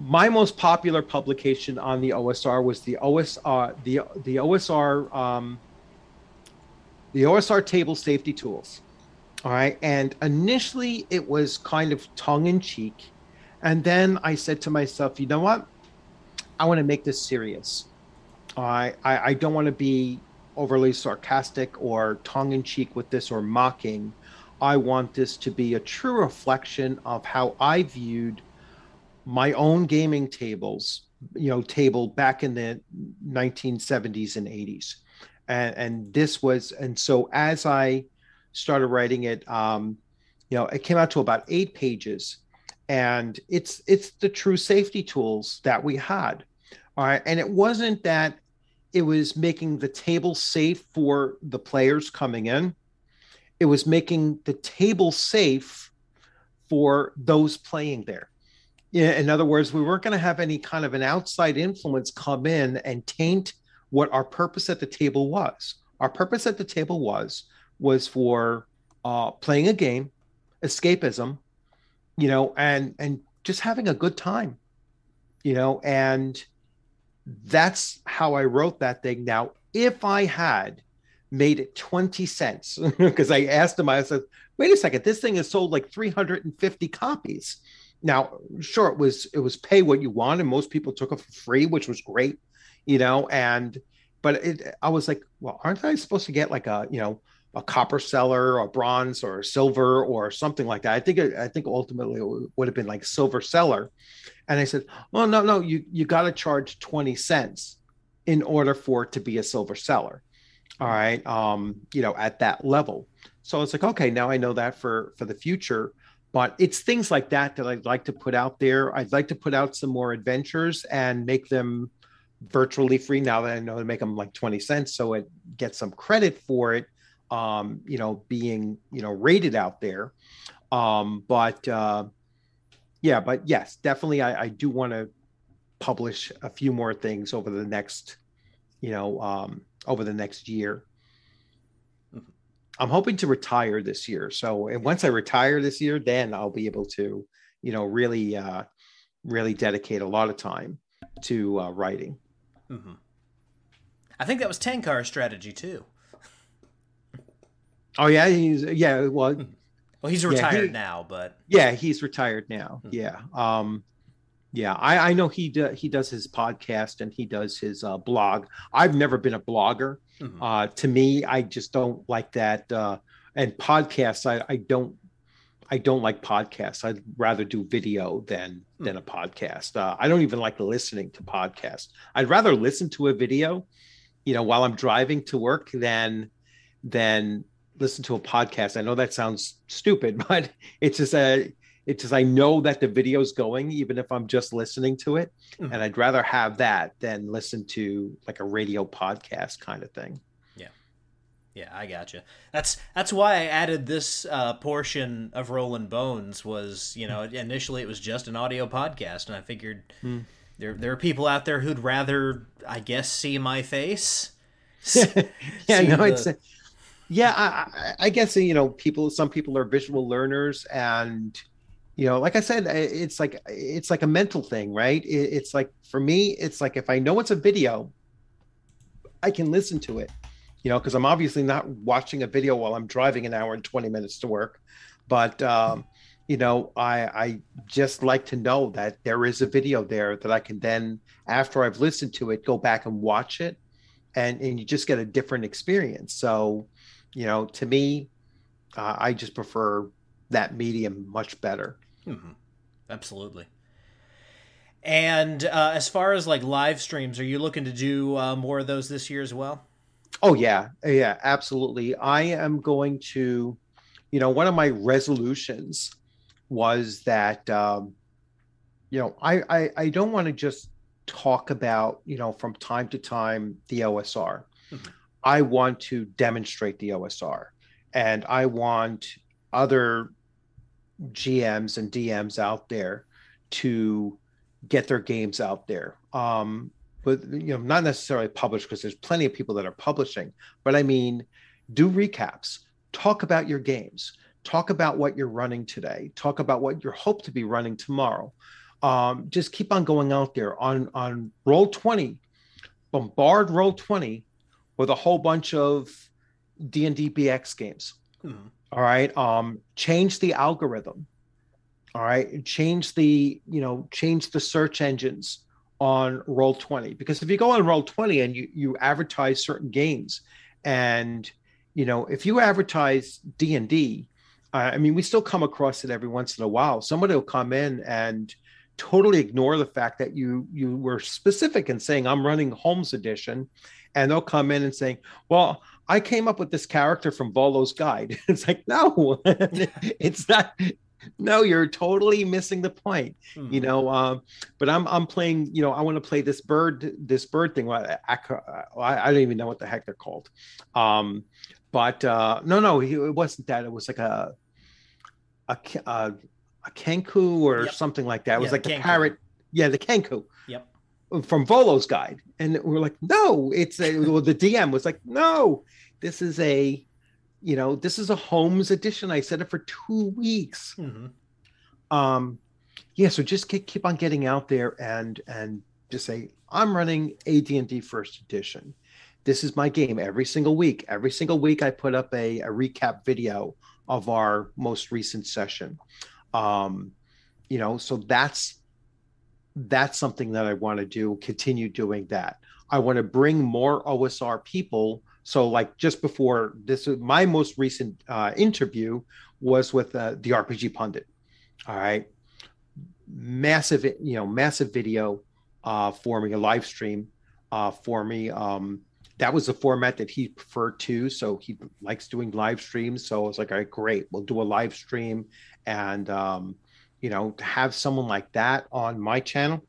my most popular publication on the OSR was the OSR, the the OSR, um, the OSR table safety tools. All right, and initially it was kind of tongue in cheek, and then I said to myself, you know what, I want to make this serious. I I, I don't want to be overly sarcastic or tongue in cheek with this or mocking. I want this to be a true reflection of how I viewed my own gaming tables, you know, table back in the 1970s and 80s. And, and this was, and so as I started writing it, um, you know, it came out to about eight pages and it's, it's the true safety tools that we had. All right. And it wasn't that it was making the table safe for the players coming in. It was making the table safe for those playing there. In other words, we weren't going to have any kind of an outside influence come in and taint what our purpose at the table was. Our purpose at the table was was for uh, playing a game, escapism, you know, and and just having a good time, you know, and that's how I wrote that thing. Now, if I had made it 20 cents, because I asked him, I said, wait a second, this thing has sold like 350 copies. Now, sure, it was it was pay what you want, and most people took it for free, which was great, you know. And but it, I was like, well, aren't I supposed to get like a you know a copper seller or bronze or silver or something like that? I think I think ultimately it would have been like silver seller. And I said, well, no, no, you you got to charge twenty cents in order for it to be a silver seller. All right, um, you know, at that level. So it's like, okay, now I know that for for the future but it's things like that that I'd like to put out there. I'd like to put out some more adventures and make them virtually free now that I know to make them like 20 cents so it gets some credit for it um you know being you know rated out there um but uh yeah but yes definitely I, I do want to publish a few more things over the next you know um over the next year I'm hoping to retire this year. So and once I retire this year, then I'll be able to, you know, really, uh, really dedicate a lot of time to uh, writing. Mm-hmm. I think that was Tenkar's strategy too. Oh yeah, he's yeah. Well, well, he's retired yeah, he, now, but yeah, he's retired now. Mm-hmm. Yeah. Um, yeah, I, I know he do, he does his podcast and he does his uh, blog. I've never been a blogger. Mm-hmm. Uh, to me, I just don't like that. Uh, and podcasts, I, I don't I don't like podcasts. I'd rather do video than mm. than a podcast. Uh, I don't even like listening to podcasts. I'd rather listen to a video, you know, while I'm driving to work than than listen to a podcast. I know that sounds stupid, but it's just a it's just I know that the video's going, even if I'm just listening to it. Mm-hmm. And I'd rather have that than listen to like a radio podcast kind of thing. Yeah. I gotcha. That's that's why I added this uh, portion of Rolling Bones was, you know, initially it was just an audio podcast, and I figured mm. there there are people out there who'd rather, I guess, see my face. yeah, no, the... it's yeah, I, I guess you know, people. Some people are visual learners, and you know like i said it's like it's like a mental thing right it's like for me it's like if i know it's a video i can listen to it you know because i'm obviously not watching a video while i'm driving an hour and 20 minutes to work but um you know i i just like to know that there is a video there that i can then after i've listened to it go back and watch it and and you just get a different experience so you know to me uh, i just prefer that medium much better Mm-hmm. Absolutely. And uh, as far as like live streams, are you looking to do uh, more of those this year as well? Oh yeah, yeah, absolutely. I am going to, you know, one of my resolutions was that, um, you know, I I, I don't want to just talk about, you know, from time to time the OSR. Mm-hmm. I want to demonstrate the OSR, and I want other GMs and DMs out there to get their games out there. Um, but you know, not necessarily publish because there's plenty of people that are publishing. But I mean, do recaps, talk about your games, talk about what you're running today, talk about what you hope to be running tomorrow. Um, just keep on going out there on on roll 20 bombard roll 20 with a whole bunch of d&d bx games mm-hmm. All right. Um, change the algorithm. All right. Change the, you know, change the search engines on roll 20 because if you go on roll 20 and you you advertise certain games and you know if you advertise d&d uh, i mean we still come across it every once in a while somebody will come in and totally ignore the fact that you you were specific in saying i'm running holmes edition and they'll come in and saying well I came up with this character from Volo's Guide. it's like, no, it's not. No, you're totally missing the point. Mm-hmm. You know, um, but I'm I'm playing. You know, I want to play this bird this bird thing. I, I, I don't even know what the heck they're called. Um, but uh, no, no, it wasn't that. It was like a a a, a kenku or yep. something like that. It was like the, the parrot. Yeah, the kenku. Yep from Volo's guide. And we are like, no, it's a, well, the DM was like, no, this is a, you know, this is a Holmes edition. I said it for two weeks. Mm-hmm. Um, yeah. So just keep, keep on getting out there and, and just say I'm running AD&D First Edition. This is my game every single week. Every single week, I put up a, a recap video of our most recent session. Um, you know, so that's that's something that I want to do. Continue doing that. I want to bring more OSR people. So, like just before this, my most recent uh, interview was with uh, the RPG pundit. All right, massive, you know, massive video uh, for me, a live stream uh, for me. Um, that was the format that he preferred to. So he likes doing live streams. So I was like, all right, great, we'll do a live stream, and um, you know, to have someone like that on my channel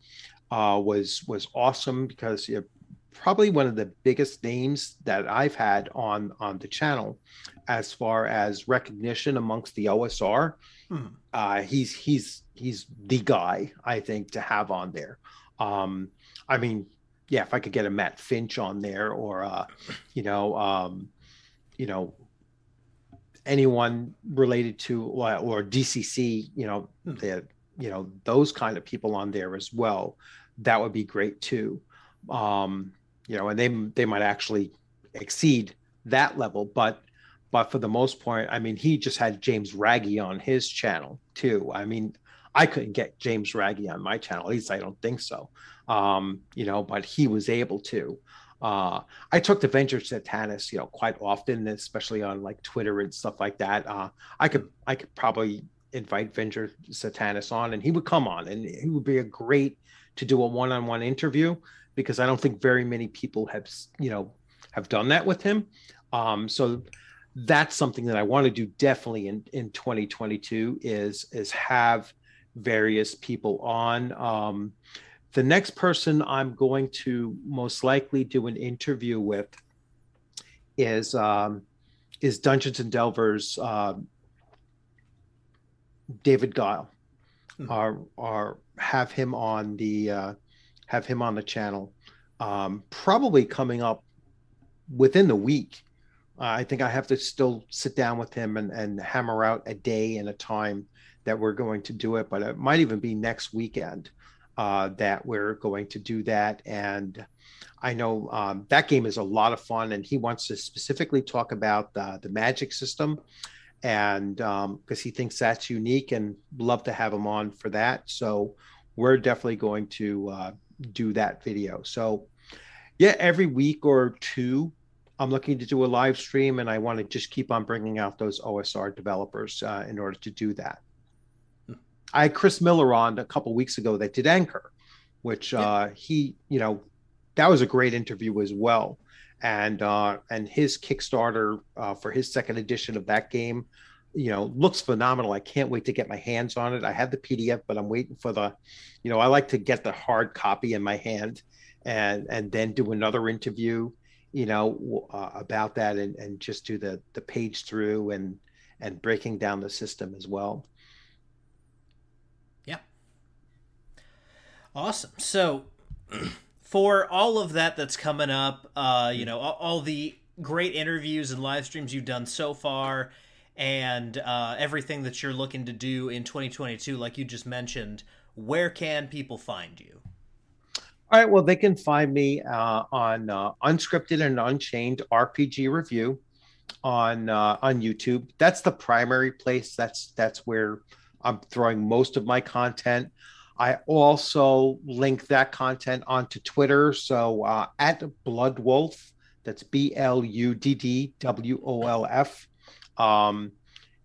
uh, was was awesome because it, probably one of the biggest names that I've had on on the channel as far as recognition amongst the OSR. Hmm. Uh, he's he's he's the guy I think to have on there. Um, I mean, yeah, if I could get a Matt Finch on there or uh, you know, um, you know, anyone related to or DCC, you know, hmm. the you know those kind of people on there as well, that would be great too. Um, you know, and they they might actually exceed that level, but but for the most part, I mean, he just had James Raggi on his channel too. I mean, I couldn't get James Raggi on my channel, at least I don't think so. Um, you know, but he was able to. Uh, I talk to Venger Satanis, you know, quite often, especially on like Twitter and stuff like that. Uh, I could I could probably invite Venger Satanis on, and he would come on, and he would be a great to do a one-on-one interview because I don't think very many people have you know have done that with him. Um, so that's something that I want to do definitely in in 2022 is is have various people on. Um, the next person I'm going to most likely do an interview with is um, is Dungeons and Delvers uh, David Guyll, mm-hmm. or or have him on the uh, have him on the channel. Um, probably coming up within the week. Uh, I think I have to still sit down with him and, and hammer out a day and a time that we're going to do it, but it might even be next weekend uh, that we're going to do that. And I know um, that game is a lot of fun, and he wants to specifically talk about the, the magic system, and because um, he thinks that's unique, and love to have him on for that. So we're definitely going to uh, do that video. So yeah, every week or two. I'm looking to do a live stream, and I want to just keep on bringing out those OSR developers uh, in order to do that. I had Chris Miller on a couple weeks ago that did Anchor, which yeah. uh, he, you know, that was a great interview as well. And uh, and his Kickstarter uh, for his second edition of that game, you know, looks phenomenal. I can't wait to get my hands on it. I have the PDF, but I'm waiting for the, you know, I like to get the hard copy in my hand, and and then do another interview, you know, uh, about that, and and just do the the page through and and breaking down the system as well. Yeah. Awesome. So, for all of that that's coming up, uh, you know, all, all, the great interviews and live streams you've done so far, and uh, everything that you're looking to do in 2022, like you just mentioned, where can people find you? All right. Well, they can find me uh, on uh, Unscripted and Unchained RPG Review on uh, on YouTube. That's the primary place. That's that's where I'm throwing most of my content. I also link that content onto Twitter. So uh, at Blood Wolf, that's B L U D D W O L F. Um,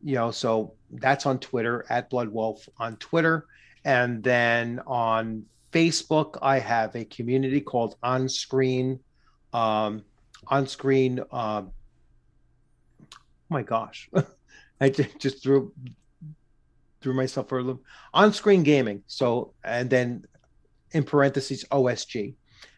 you know, so that's on Twitter at Blood Wolf on Twitter. And then on Facebook, I have a community called On Screen. Um, on Screen. Uh, oh my gosh. I just threw threw myself for a loop on screen gaming. So, and then in parentheses, OSG.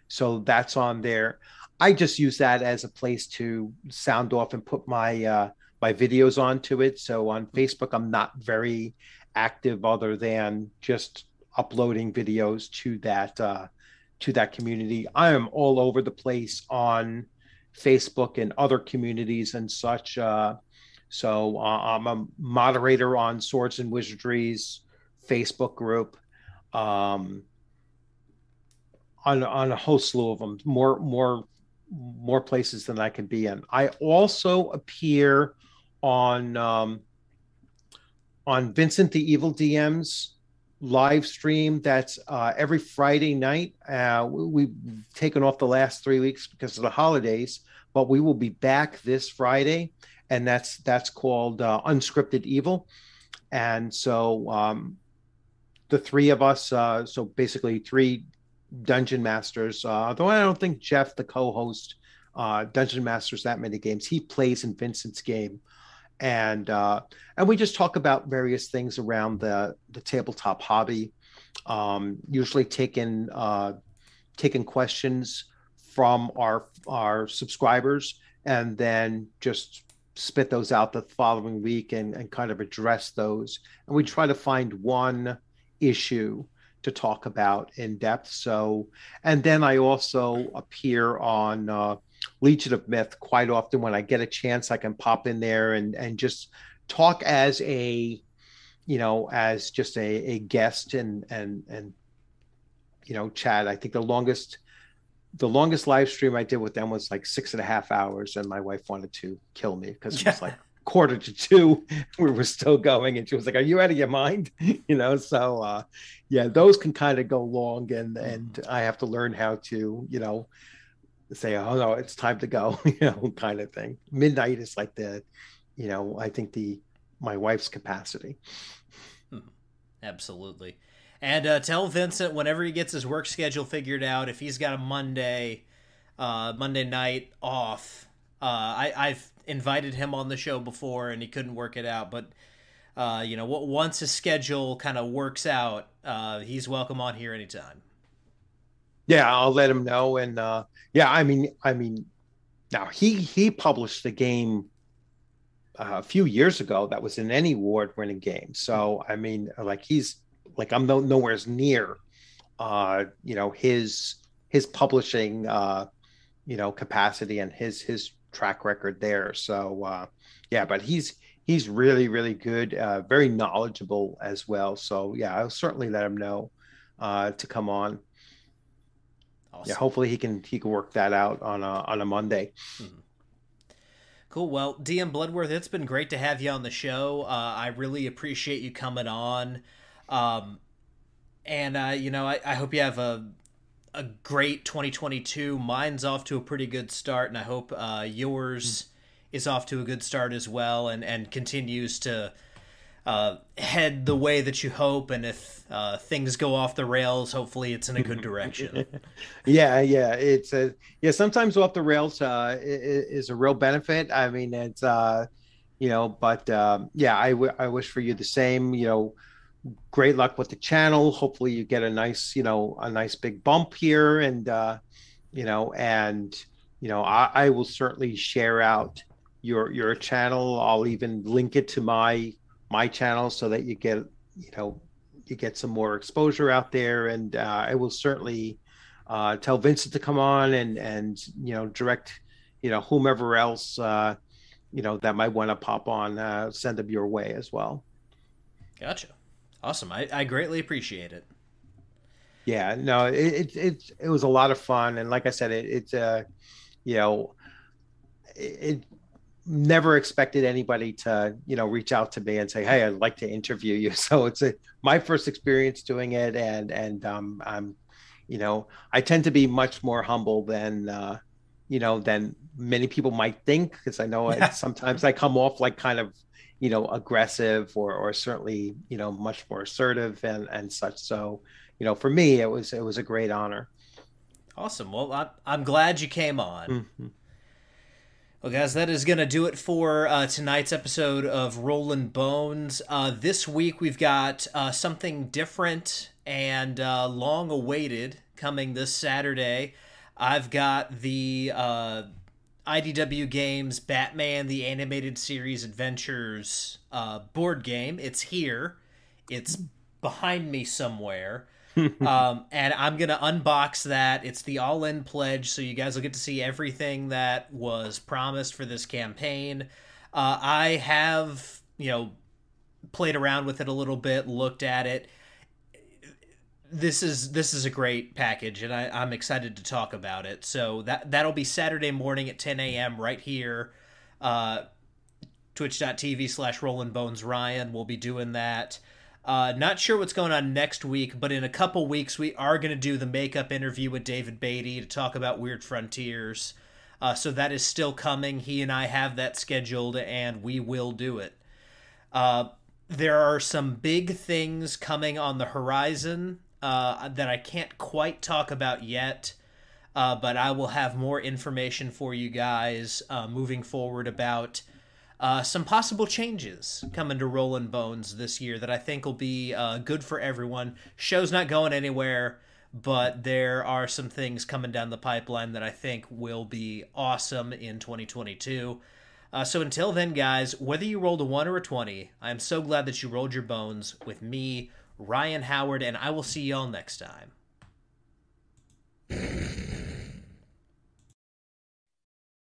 So that's on there. I just use that as a place to sound off and put my uh, my videos onto it. So on Facebook, I'm not very active other than just uploading videos to that uh, to that community. I am all over the place on Facebook and other communities and such. Uh, so uh, I'm a moderator on Swords and Wizardry's Facebook group. Um, on on a whole slew of them, more more more places than I can be in. I also appear on um, on Vincent the Evil DM's live stream. That's uh, every Friday night. Uh, we've taken off the last three weeks because of the holidays, but we will be back this Friday, and that's that's called uh, Unscripted Evil. And so um, the three of us, uh, so basically three dungeon masters. Uh, though I don't think Jeff, the co-host, uh, dungeon masters that many games. He plays in Vincent's game, and uh, and we just talk about various things around the the tabletop hobby. Um, usually taking uh, taking questions from our our subscribers, and then just spit those out the following week and, and kind of address those. And we try to find one issue to talk about in depth. So, and then I also appear on uh, Legion of Myth quite often when I get a chance. I can pop in there and and just talk as a, you know, as just a, a guest and and and you know chat. I think the longest the longest live stream I did with them was like six and a half hours, and my wife wanted to kill me because it was like quarter to two we were still going and she was like are you out of your mind you know so uh yeah those can kind of go long and and i have to learn how to you know say oh no it's time to go you know kind of thing midnight is like the you know i think the my wife's capacity hmm. absolutely and uh, tell vincent whenever he gets his work schedule figured out if he's got a monday uh monday night off uh i i've invited him on the show before and he couldn't work it out, but uh, you know, what once his schedule kind of works out, uh, he's welcome on here anytime. Yeah, I'll let him know. And uh, yeah, I mean, I mean, now he he published the game uh, a few years ago that was in any award-winning game. So I mean, like he's like I'm no, nowhere near, uh, you know, his his publishing, uh, you know, capacity and his his track record there. So uh, yeah, but he's he's really really good, uh, very knowledgeable as well. So yeah, I'll certainly let him know uh, to come on. Awesome. Yeah, hopefully he can he can work that out on a on a Monday. Mm-hmm. Cool. Well, DM Bloodworth, it's been great to have you on the show. Uh, I really appreciate you coming on. Um, and uh, you know, I, I hope you have a a great 2022. Mine's off to a pretty good start, and I hope uh, yours mm. is off to a good start as well, and and continues to uh, head the way that you hope. And if uh, things go off the rails, hopefully it's in a good direction. yeah, yeah, it's a yeah. Sometimes off the rails uh, is a real benefit. I mean, it's uh, you know, but um, yeah, I, w- I wish for you the same. You know great luck with the channel. Hopefully, you get a nice, you know, a nice big bump here, and uh, you know, and you know, I, I will certainly share out your your channel. I'll even link it to my my channel so that you get, you know, you get some more exposure out there, and uh, I will certainly uh, tell Vincent to come on and and you know direct, you know, whomever else. Uh, you know that might want to pop on uh, send them your way as well gotcha Awesome. I, I greatly appreciate it. Yeah, no, it, it, it, it was a lot of fun. And like I said, it, it's, uh, you know, it, it never expected anybody to, you know, reach out to me and say, Hey, I'd like to interview you. So it's a, my first experience doing it. And, and, um, I'm, you know, I tend to be much more humble than, uh, you know, than many people might think. Cause I know I, sometimes I come off like kind of, you know aggressive or or certainly you know much more assertive and and such so you know for me it was it was a great honor awesome well i'm, I'm glad you came on mm-hmm. Well guys that is going to do it for uh, tonight's episode of rolling bones uh, this week we've got uh, something different and uh, long awaited coming this saturday i've got the uh, IDW Games Batman the Animated Series Adventures uh, board game. It's here. It's behind me somewhere. um, and I'm gonna unbox that. It's the all-in pledge, so you guys will get to see everything that was promised for this campaign. Uh, I have, you know, played around with it a little bit, looked at it. this is this is a great package, and I, I'm excited to talk about it. So that that'll be Saturday morning at 10 a.m. right here, uh, twitch.tv slash Rolling Bones Ryan. We'll be doing that. Uh, not sure what's going on next week, but in a couple weeks we are going to do the makeup interview with David Beatty to talk about Weird Frontiers. Uh, so that is still coming. He and I have that scheduled, and we will do it. Uh, there are some big things coming on the horizon uh, that I can't quite talk about yet, uh, but I will have more information for you guys uh, moving forward about uh, some possible changes coming to Rolling Bones this year that I think will be uh, good for everyone. Show's not going anywhere, but there are some things coming down the pipeline that I think will be awesome in 2022. Uh, so until then, guys, whether you rolled a 1 or a 20, I am so glad that you rolled your bones with me, Ryan Howard, and I will see y'all next time.